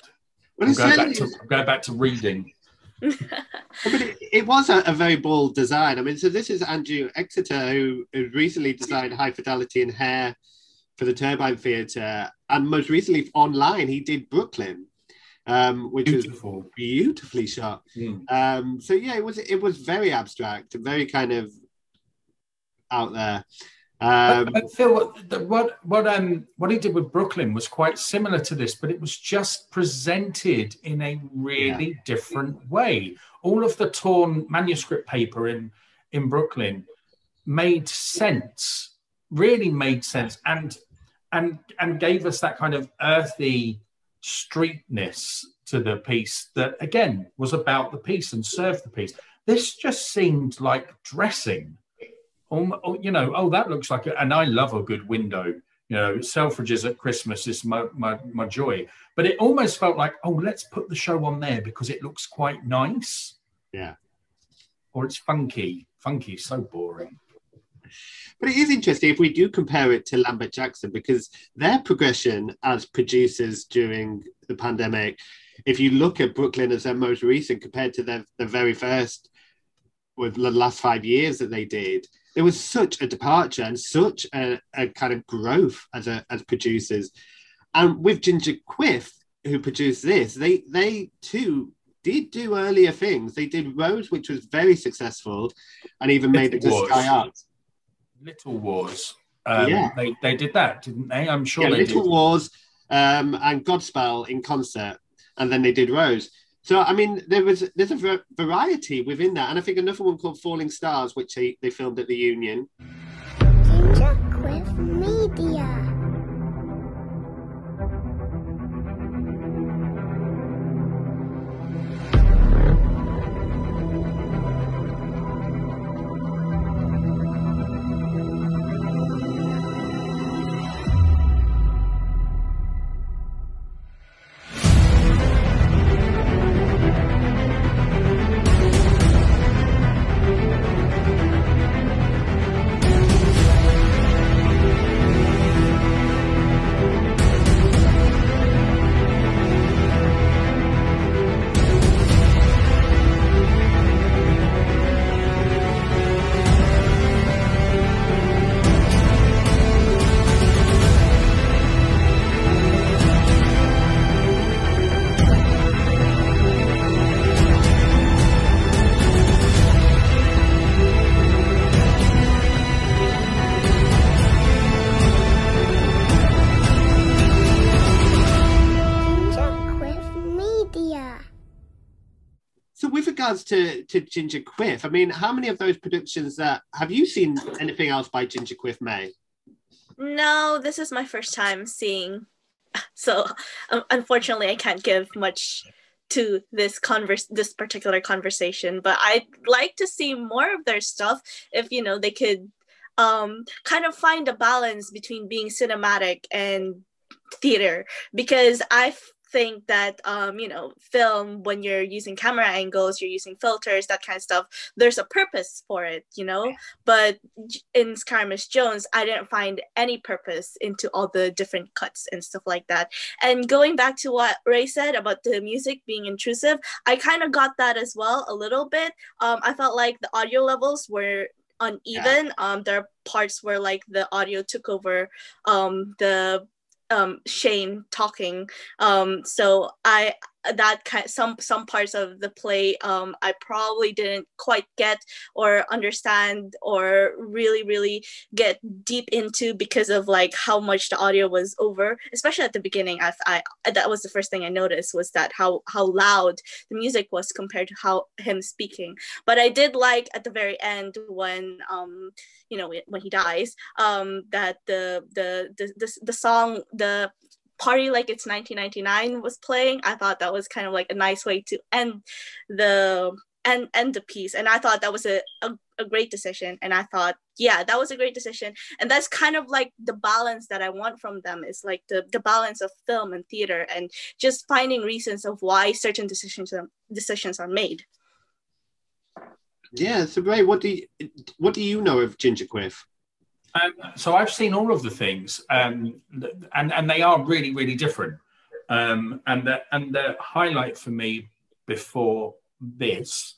Well,
I'm going back to I'm going back to reading.
But it, it was a, a very bold design. I mean, so this is Andrew Exeter, who, who recently designed high fidelity and hair for the Turbine Theatre, and most recently online, he did Brooklyn, um, which
Beautiful.
was beautifully shot.
Mm.
Um, so yeah, it was it was very abstract, very kind of out there. Um,
But Phil, what, what what um what he did with Brooklyn was quite similar to this, but it was just presented in a really different way. All of the torn manuscript paper in in Brooklyn made sense, really made sense, and and and gave us that kind of earthy streetness to the piece that again was about the piece and served the piece. This just seemed like dressing oh, you know, oh, that looks like, a, and I love a good window. You know, Selfridges at Christmas is my, my my joy. But it almost felt like, oh, let's put the show on there because it looks quite nice,
yeah.
or it's funky. Funky, so boring.
But it is interesting if we do compare it to Lambert Jackson because their progression as producers during the pandemic, if you look at Brooklyn as their most recent compared to their the very first with the last five years that they did, there was such a departure and such a, a kind of growth as a, as producers. And with Ginger Quiff, who produced this, they they too did do earlier things. They did Rose, which was very successful, and even made it to
Wars.
Sky Art.
Little Wars. Um,
Yeah.
They they did that, didn't they? I'm sure
yeah, Little
did.
Wars um, and Godspell in concert, and then they did Rose. So I mean, there was there's a variety within that, and I think another one called Falling Stars, which they, they filmed at the Union.
Media.
Regards to to Ginger Quiff, I mean, how many of those productions that have you seen anything else by Ginger Quiff May?
No, this is my first time seeing. So um, unfortunately, I can't give much to this converse this particular conversation, but I'd like to see more of their stuff if you know they could um kind of find a balance between being cinematic and theater because I think that um you know film when you're using camera angles you're using filters that kind of stuff there's a purpose for it you know? But in Scaramouche Jones I didn't find any purpose into all the different cuts and stuff like that. And going back to what Ray said about the music being intrusive I kind of got that as well a little bit. Um I felt like the audio levels were uneven. Um there are parts where like the audio took over um the um Shane talking. Um so I that kind some some parts of the play um I probably didn't quite get or understand or really really get deep into because of like how much the audio was over especially at the beginning. I, I that was the first thing I noticed was that how how loud the music was compared to how him speaking. But I did like at the very end when um you know when he dies um that the the the the, the song the party like it's 1999 was playing i thought that was kind of like a nice way to end the end end the piece. And i thought that was a, a, a great decision. And i thought yeah that was a great decision. And that's kind of like the balance that i want from them is like the, the balance of film and theater and just finding reasons of why certain decisions are, decisions are made.
Yeah, so Ray, what do you what do you know of Ginger Quiff?
Um, so I've seen all of the things, um, and and they are really really different. Um, and the and the highlight for me before this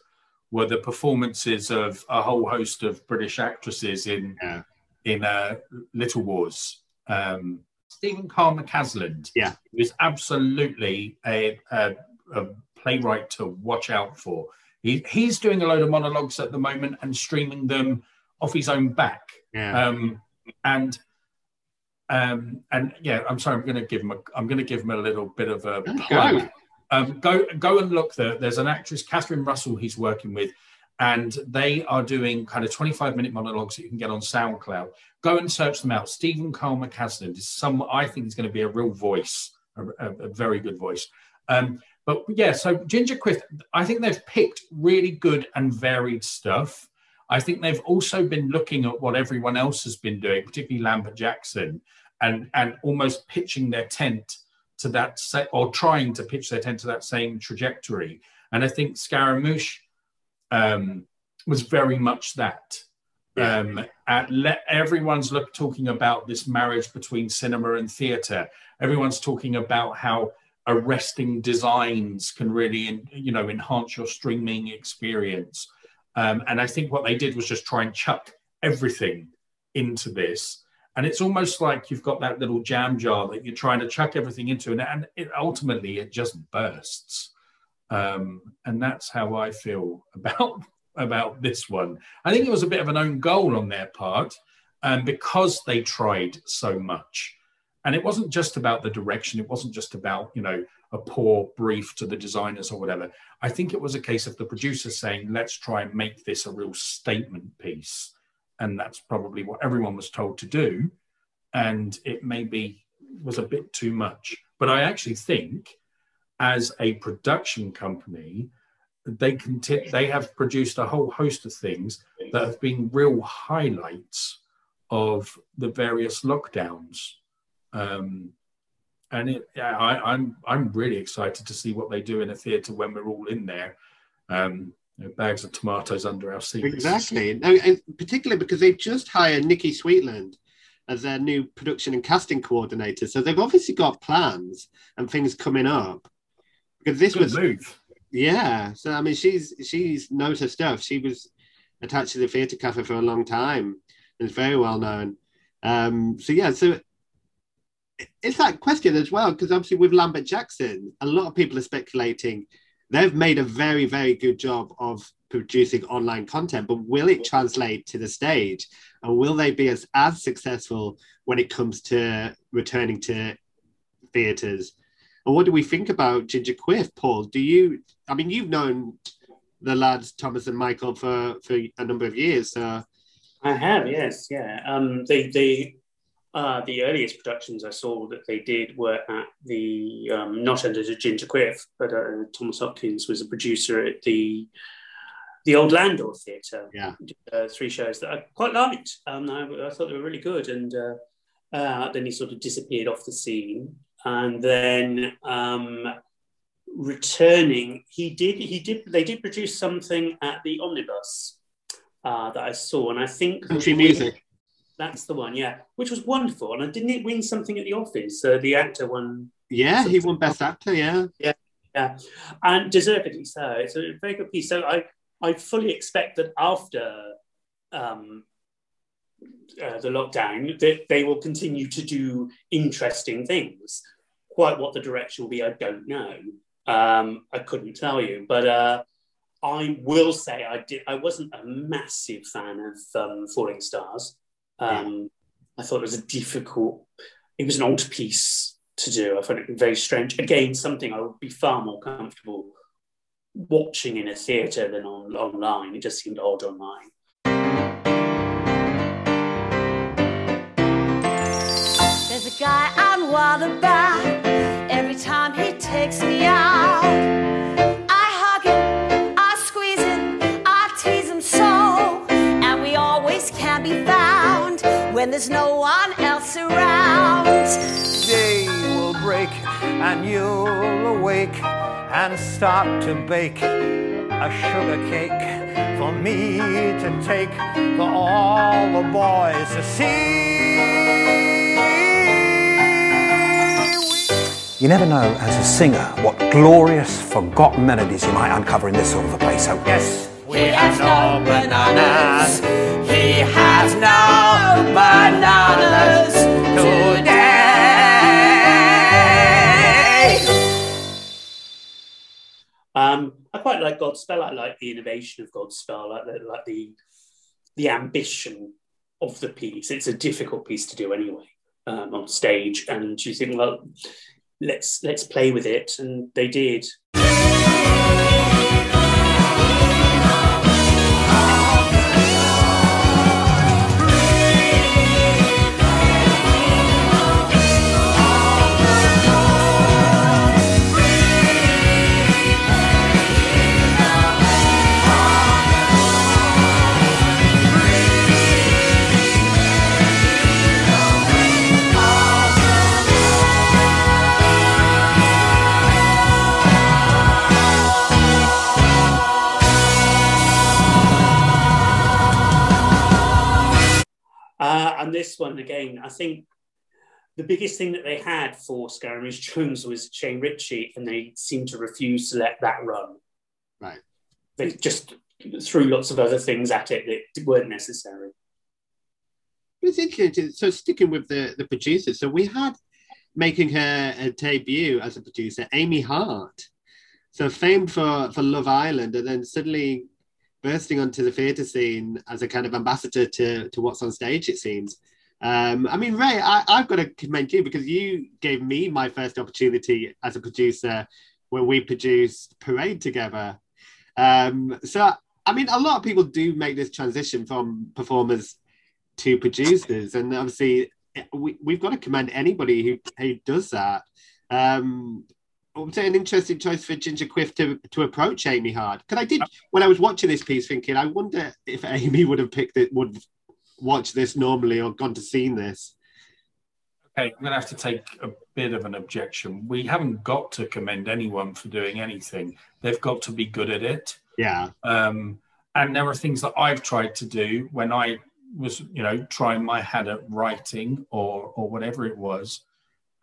were the performances of a whole host of British actresses in
Yeah.
in uh, Little Wars. Um, Stephen Carl McCasland
Yeah.
is absolutely a, a, a playwright to watch out for. He, he's doing a load of monologues at the moment and streaming them off his own back.
Yeah.
Um, and um, and yeah, I'm sorry. I'm going to give him. A, I'm going to give him a little bit of a plug.
Go.
Um, go go and look there. There's an actress, Catherine Russell, he's working with, and they are doing kind of 25 minute monologues that you can get on SoundCloud. Go and search them out. Stephen Carl McCasland is some. I think is going to be a real voice, a, a, a very good voice. Um, but yeah, so Ginger Quiff, I think they've picked really good and varied stuff. I think they've also been looking at what everyone else has been doing, particularly Lambert Jackson, and and almost pitching their tent to that se- or trying to pitch their tent to that same trajectory. And I think Scaramouche um, was very much that. Um, at le- everyone's look, talking about this marriage between cinema and theatre. Everyone's talking about how arresting designs can really, you know, enhance your streaming experience. Um, and I think what they did was just try and chuck everything into this. And it's almost like you've got that little jam jar that you're trying to chuck everything into, and, and it, ultimately it just bursts. Um, and that's how I feel about about this one. I think it was a bit of an own goal on their part, um, because they tried so much. And it wasn't just about the direction. It wasn't just about you know a poor brief to the designers or whatever. I think it was a case of the producers saying, "Let's try and make this a real statement piece." and that's probably what everyone was told to do and it maybe was a bit too much but i actually think as a production company they can t- they have produced a whole host of things that have been real highlights of the various lockdowns um, and it, yeah, I, I'm I'm really excited to see what they do in a theatre when we're all in there. Um, you know, bags of tomatoes under our seats.
Exactly, no, and particularly because they've just hired Nikki Sweetland as their new production and casting coordinator. So they've obviously got plans and things coming up. Because this
Good
was,
move.
yeah. So I mean, she's she's knows her stuff. She was attached to the theatre cafe for a long time. and is very well known. Um, so yeah, so it's that question as well because obviously with Lambert Jackson, a lot of people are speculating they've made a very very good job of producing online content but will it translate to the stage? And will they be as as successful when it comes to returning to theaters? And what do we think about ginger quiff paul? Do you i mean you've known the lads thomas and michael for for a number of years so.
I have, yes, yeah. Um, they they uh, the earliest productions I saw that they did were at the um, not under the Ginger Quiff, but uh, Thomas Hopkins was a producer at the the Old Landor Theatre.
Yeah,
uh, three shows that I quite liked. Um, I, I thought they were really good, and uh, uh, then he sort of disappeared off the scene, and then. Um, returning he did he did they did produce something at the omnibus uh, that i saw and i think
country music
that's the one, yeah, which was wonderful. And didn't it win something at the Offies? Uh, the actor won.
yeah he won best actor yeah
Yeah, yeah, and deservedly so. It's a very good piece. So I, I fully expect that after um, uh, the lockdown, that they will continue to do interesting things. Quite what the direction will be, I don't know. Um, I couldn't tell you, but uh, I will say I did. I wasn't a massive fan of um, Falling Stars. Um, I thought it was a difficult. It was an odd piece to do. I found it very strange. Again, something I would be far more comfortable watching in a theatre than on online. It just seemed odd online.
There's a guy on Waterback. Every time he takes me out, there's no one else around.
Day will break and you'll awake and start to bake a sugar cake for me to take for all the boys to see. You never know, as a singer, what glorious, forgotten melodies you might uncover in this sort of a place. So, yes,
He has no bananas. Bananas today.
Um, I quite like Godspell. I like the innovation of Godspell. I like the, like the the ambition of the piece. It's a difficult piece to do anyway um, on stage, and you think, well, let's let's play with it, and they did. This one again, I think the biggest thing that they had for Scaramouche Jones was Shane Richie, and they seemed to refuse to let that run.
right
They just threw lots of other things at it that weren't necessary.
It's interesting. So sticking with the the producer, so we had making her a debut as a producer, Amy Hart. So famed for for Love Island, and then suddenly bursting onto the theatre scene as a kind of ambassador to to what's on stage. It seems. Um, I mean, Ray, I, I've got to commend you because you gave me my first opportunity as a producer when we produced Parade together. Um, so, I mean, a lot of people do make this transition from performers to producers, and obviously, we, we've got to commend anybody who, who does that. Um, was it an interesting choice for Ginger Quiff to, to approach Amy Hart? Because I did when I was watching this piece, thinking I wonder if Amy would have picked it, would watch this normally or gone to seen this.
Okay, I'm going to have to take a bit of an objection. We haven't got to commend anyone for doing anything. They've got to be good at it.
Yeah.
Um, and there are things that I've tried to do when I was, you know, trying my hand at writing or or whatever it was,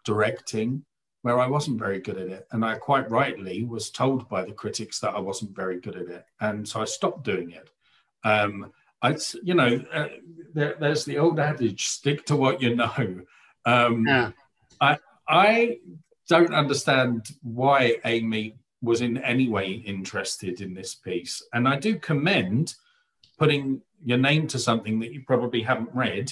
directing, where I wasn't very good at it, and I quite rightly was told by the critics that I wasn't very good at it, and so I stopped doing it. Um, I, you know, uh, there, there's the old adage: stick to what you know. Um,
Yeah.
I I don't understand why Amy was in any way interested in this piece, and I do commend putting your name to something that you probably haven't read.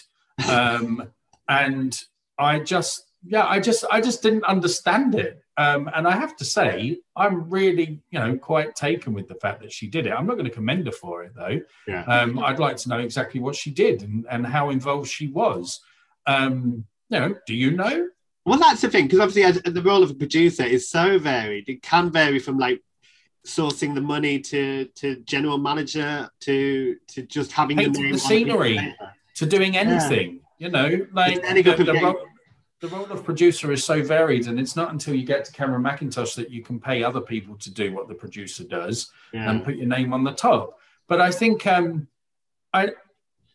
Um, and I just, yeah, I just, I just didn't understand it. Um, and I have to say, I'm really, you know, quite taken with the fact that she did it. I'm not going to commend her for it though.
Yeah.
Um, I'd like to know exactly what she did and, and how involved she was. Um, you know, do you know?
Well, that's the thing, because obviously, the role of a producer is so varied. It can vary from like sourcing the money to to general manager to to just having your name
the
on a piece of
scenery. to doing anything. You know, like the, the the role of producer is so varied, and it's not until you get to Cameron Mackintosh that you can pay other people to do what the producer does
Yeah.
and put your name on the top. But I think um, I,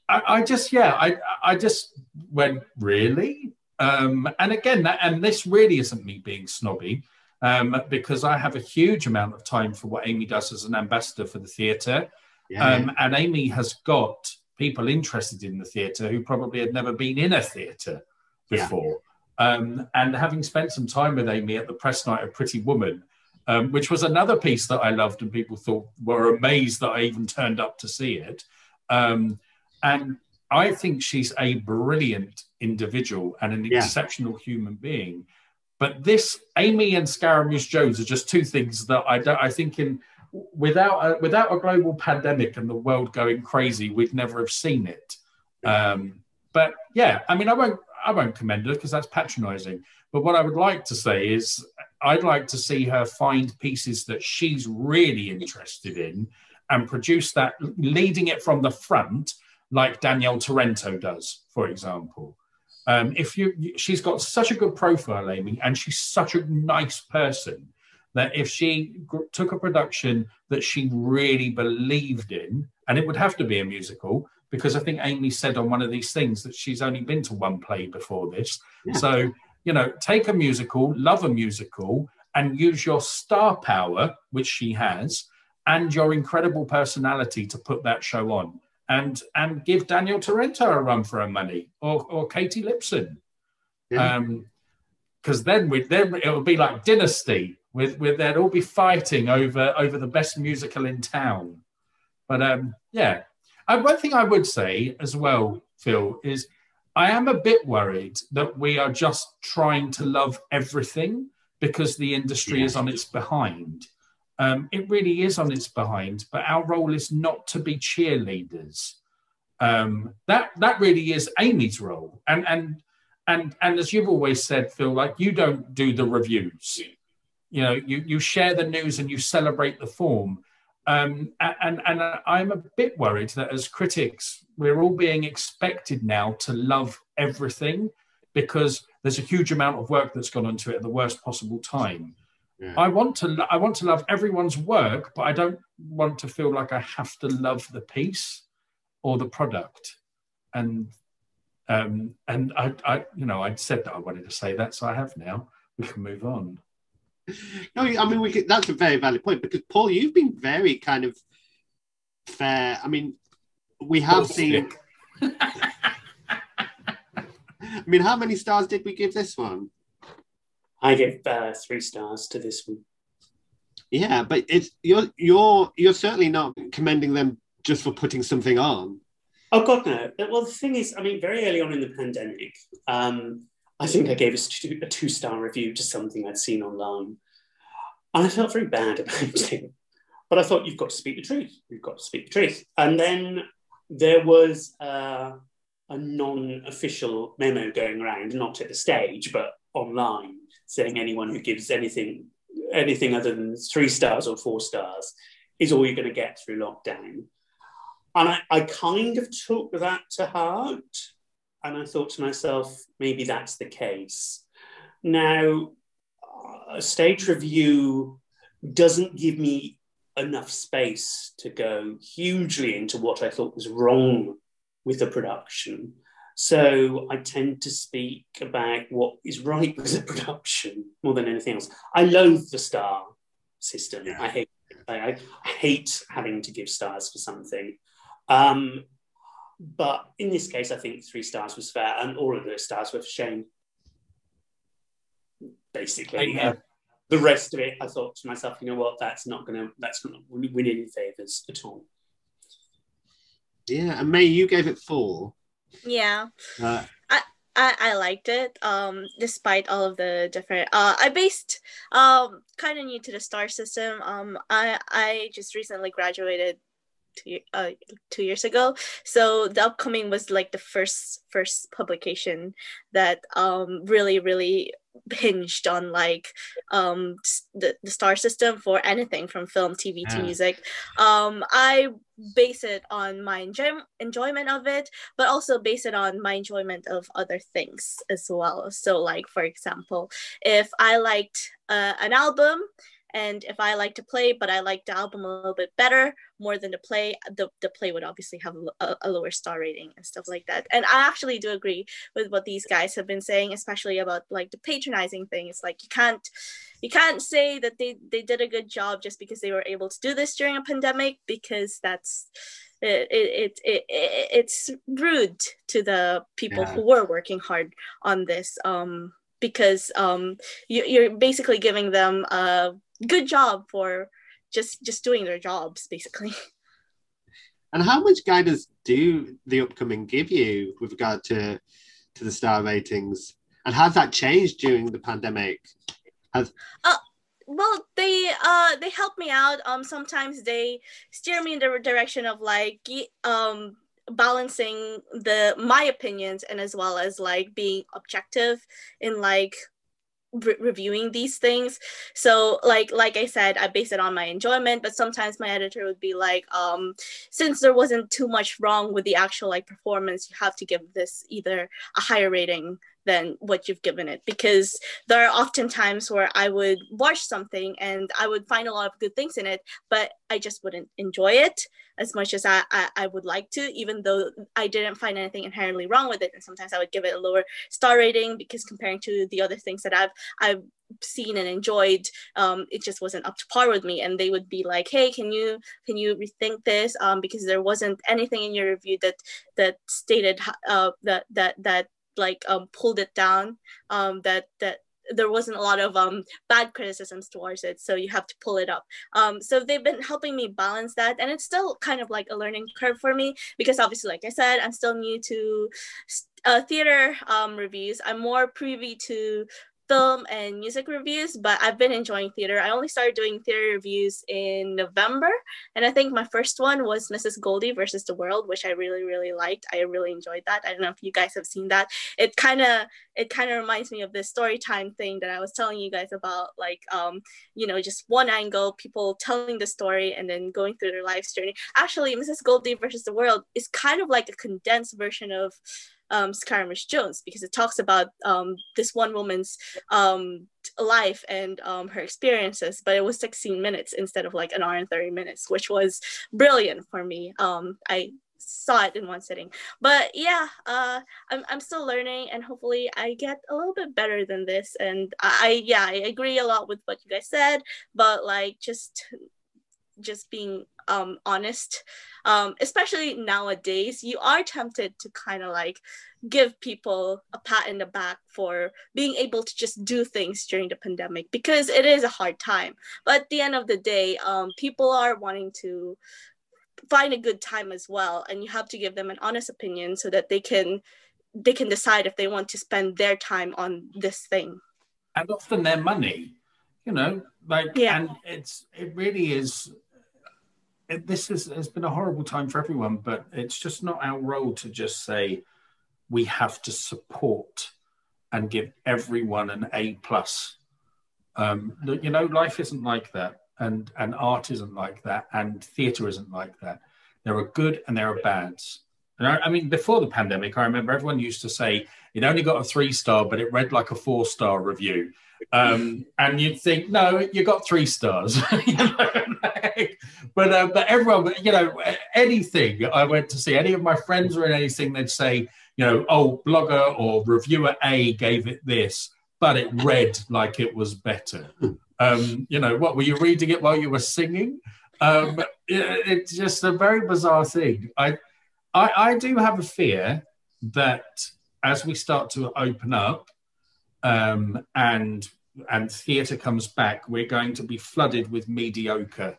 I, I just yeah, I, I just went really, um, and again, that, and this really isn't me being snobby. Um, because I have a huge amount of time for what Amy does as an ambassador for the theatre.
Yeah.
Um, and Amy has got people interested in the theatre who probably had never been in a theatre
Yeah.
Um, and having spent some time with Amy at the press night of Pretty Woman, um, which was another piece that I loved, and people thought were amazed that I even turned up to see it. Um, and I think she's a brilliant individual and an
Yeah.
exceptional human being. But this, Amy and Scaramouche Jones are just two things that I don't. I think in without a, without a global pandemic and the world going crazy, we'd never have seen it. Um, but yeah, I mean, I won't I won't commend her because that's patronising. But what I would like to say is, I'd like to see her find pieces that she's really interested in and produce that, leading it from the front, like Danielle Tarento does, for example. Um, if you, she's got such a good profile, Amy, and she's such a nice person that if she took a production that she really believed in, and it would have to be a musical, because I think Amy said on one of these things that she's only been to one play before this.
Yeah.
So, you know, take a musical, love a musical, and use your star power, which she has, and your incredible personality to put that show on. And and give Danielle Tarento a run for her money, or or Katie Lipson
Yeah.
um because then we then it will be like dynasty with with they'd all be fighting over over the best musical in town but um yeah and one thing i would say as well phil is i am a bit worried that we are just trying to love everything because the industry is on its behind. Um, it really is on its behind but our role is not to be cheerleaders. Um, that that really is amy's role. And and and and as you've always said phil like you don't do the reviews. You know you you share the news and you celebrate the form um, and and i'm a bit worried that as critics we're all being expected now to love everything because there's a huge amount of work that's gone into it at the worst possible time
Yeah.
i want to i want to love everyone's work but i don't want to feel like i have to love the piece or the product and um, and I, I, you know, I'd said that I wanted to say that, so I have now. We can move on.
No, I mean, we could, that's a very valid point because Paul, you've been very kind of fair. I mean, we have seen. I mean, how many stars did we give this one?
I give uh, three stars to this one.
Yeah, but it's you're you're you're certainly not commending them just for putting something on.
Oh God, no. Well, the thing is, I mean, very early on in the pandemic, um, I think I gave a, a two-star review to something I'd seen online, and I felt very bad about it. But I thought you've got to speak the truth. You've got to speak the truth. And then there was uh, a non-official memo going around, not at the stage, but online, saying anyone who gives anything anything other than three stars or four stars is all you're going to get through lockdown. And I, I kind of took that to heart. And I thought to myself, maybe that's the case. Now, a stage review doesn't give me enough space to go hugely into what I thought was wrong with the production. So I tend to speak about what is right with the production more than anything else. I loathe the star system.
Yeah.
I hate I, I hate having to give stars for something. Um, but in this case, I think three stars was fair, and all of those stars were for Shane. Basically,
Yeah.
the rest of it, I thought to myself, you know what, that's not gonna, that's not win win any favors at all.
Yeah, and May, you gave it four.
Yeah.
Uh,
I, I liked it um despite all of the different uh i based um kind of new to the star system um i i just recently graduated two, uh, two years ago. So the upcoming was like the first first publication that um really really hinged on like um the, the star system for anything from film tv to
Yeah.
music. Um i base it on my enjoy- enjoyment of it but also base it on my enjoyment of other things as well. So like for example if i liked uh, an album and if i like to play but i like the album a little bit better more than the play the, the play would obviously have a, a- lower star rating and stuff like that and i actually do agree with what these guys have been saying especially about like the patronizing thing it's like you can't you can't say that they they did a good job just because they were able to do this during a pandemic because that's it, it, it, it it's rude to the people
Yeah.
who were working hard on this um because um you, you're basically giving them a good job for just just doing their jobs basically
and how much guidance do the upcoming give you with regard to to the star ratings? And has that changed during the pandemic? Has
well they uh they help me out um sometimes they steer me in the direction of like um balancing the my opinions and as well as like being objective in like re- reviewing these things. So like like i said i base it on my enjoyment but sometimes my editor would be like um since there wasn't too much wrong with the actual like performance you have to give this either a higher rating than what you've given it. Because there are often times where I would watch something and I would find a lot of good things in it, but I just wouldn't enjoy it as much as I, I, I would like to, even though I didn't find anything inherently wrong with it. And sometimes I would give it a lower star rating because comparing to the other things that I've I've seen and enjoyed, um, it just wasn't up to par with me. And they would be like, "Hey, can you can you rethink this?" Um, because there wasn't anything in your review that that stated uh, that that that like um, pulled it down um, that that there wasn't a lot of um, bad criticisms towards it so you have to pull it up. Um, so they've been helping me balance that and it's still kind of like a learning curve for me because obviously like i said i'm still new to uh, theater um, reviews. I'm more privy to film and music reviews but i've been enjoying theater. I only started doing theater reviews in november and i think my first one was mrs goldie versus the world which i really really liked. I really enjoyed that. I don't know if you guys have seen that. It kind of it kind of reminds me of this story time thing that i was telling you guys about like um you know just one angle people telling the story and then going through their life's journey. Actually mrs goldie versus the world is kind of like a condensed version of um, Scaramouche Jones because it talks about um, this one woman's um, life and um, her experiences, but it was 16 minutes instead of like an hour and 30 minutes, which was brilliant for me. Um, I saw it in one sitting, but yeah, uh, I'm, I'm still learning and hopefully I get a little bit better than this. And I yeah, I agree a lot with what you guys said, but like just just being um, honest. Um, especially nowadays, you are tempted to kind of like give people a pat in the back for being able to just do things during the pandemic because it is a hard time. But at the end of the day, um, people are wanting to find a good time as well, and you have to give them an honest opinion so that they can they can decide if they want to spend their time on this thing.
and often their money you know like
Yeah.
and it's it really is it, this is has been a horrible time for everyone but it's just not our role to just say we have to support and give everyone an a plus. Um you know life isn't like that and and art isn't like that and theater isn't like that. There are good and there are bads. And I, I mean before the pandemic i remember everyone used to say it only got a three star but it read like a four star review um, and you'd think, no, you got three stars. You know, but uh, but everyone, you know, anything I went to see, any of my friends or anything, they'd say, you know, oh, blogger or reviewer A gave it this, but it read like it was better. Um, you know, what were you reading it while you were singing? Um, it- it's just a very bizarre thing. I, I, I do have a fear that as we start to open up, um, and and theatre comes back, we're going to be flooded with mediocre,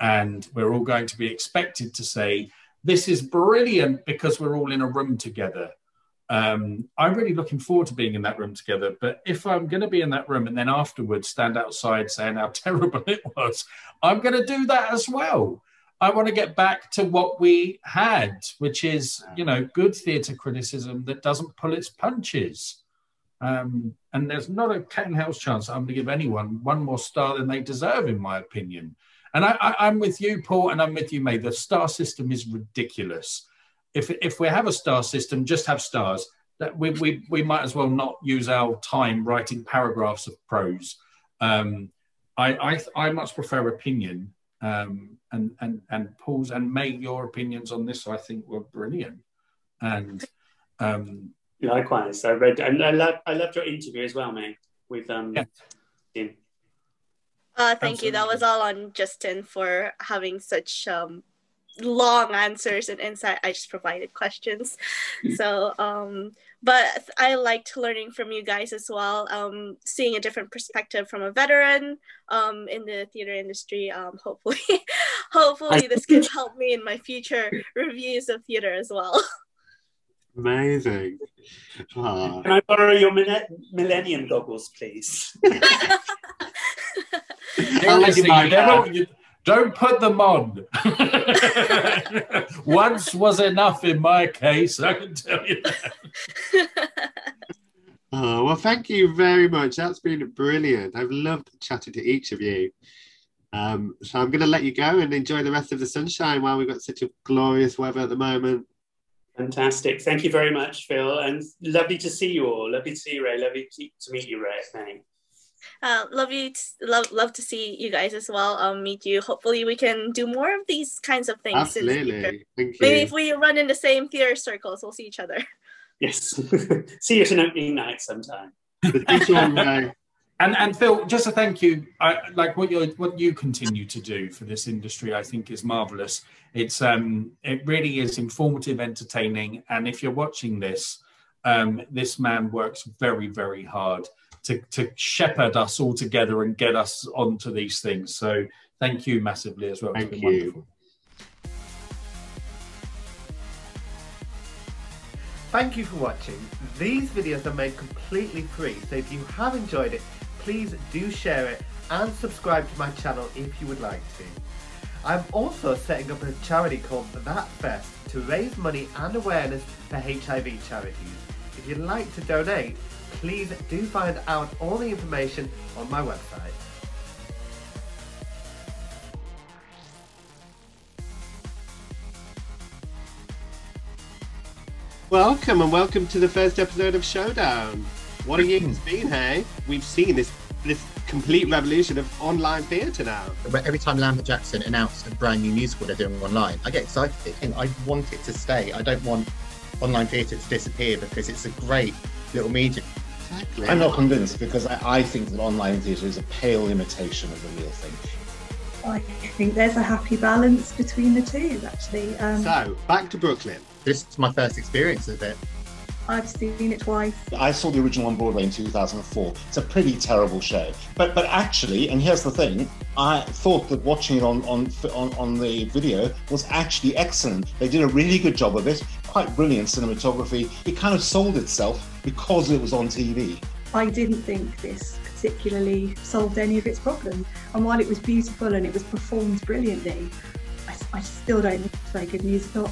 and we're all going to be expected to say this is brilliant because we're all in a room together. Um, I'm really looking forward to being in that room together. But if I'm going to be in that room and then afterwards stand outside saying how terrible it was, I'm going to do that as well. I want to get back to what we had, which is, you know, good theatre criticism that doesn't pull its punches. Um, and there's not a cat and chance I'm going to give anyone one more star than they deserve, in my opinion. And I, I'm with you, Paul, and I'm with you, May. The star system is ridiculous. If if we have a star system, just have stars. That we, we, we might as well not use our time writing paragraphs of prose. Um, I, I I much prefer opinion. Um, and and and Paul's and May, your opinions on this, I think, were brilliant. And um,
Likewise, I read and I loved I loved your interview as well, May, with um. Jim.
Uh, thank you. That was all on Justin for having such um, long answers and insight. I just provided questions. So, um, but I liked learning from you guys as well. Um, seeing a different perspective from a veteran um, in the theater industry. Um, hopefully, hopefully this can help me in my future reviews of theater as well.
Amazing. Ah.
Can I borrow your mille- millennium goggles, please?
I'll let
Seriously, you never- you- don't put them on. Once was enough in my case, I can tell you that.
Oh, well, thank you very much. That's been brilliant. I've loved chatting to each of you. Um, so I'm going to let you go and enjoy the rest of the sunshine while we've got such a glorious weather at the moment.
Fantastic. Thank you very much, Phil. And lovely to see you all. Lovely to see you, Ray. Lovely to to meet you, Ray. May.
Uh, love you. t- love love to see you guys as well. Um, meet you. Hopefully, we can do more of these kinds of things. in the future.
Absolutely. Thank you.
Maybe if we run in the same theater circles, we'll see each other.
Yes. see you at an opening night sometime.
Thank you, Ray.
And and Phil, just a thank you. I like what you what you continue to do for this industry. I think is marvelous. It's um it really is informative, entertaining, and if you're watching this, um, this man works very very hard to to shepherd us all together and get us onto these things. So thank you massively as well. It's
Thank
been
you.
wonderful.
Thank you for watching. These videos are made completely free, so if you have enjoyed it, please do share it and subscribe to my channel if you would like to. I'm also setting up a charity called That Fest to raise money and awareness for HIV charities. If you'd like to donate, please do find out all the information on my website.
Welcome and welcome to the first episode of Showdown. What a year it's been, hey? We've seen this this complete revolution of online theatre now.
But every time Lambert Jackson announced a brand new musical they're doing online, I get excited and I want it to stay. I don't want online theatre to disappear because it's a great little medium.
Exactly.
I'm not convinced because I, I think that online theatre is a pale imitation of the real thing. I think there's a happy balance between the two, actually. Um,
So, back to Brooklyn.
This is my first experience of it.
I've seen it twice.
I saw the original on Broadway in 2004. It's a pretty terrible show. But but actually, and here's the thing, I thought that watching it on on on, on the video was actually excellent. They did a really good job of it. Quite brilliant cinematography. It kind of sold itself because it was on TV.
I didn't think this particularly solved any of its problems. And while it was beautiful and it was performed brilliantly, I, I still don't think it's a very good musical.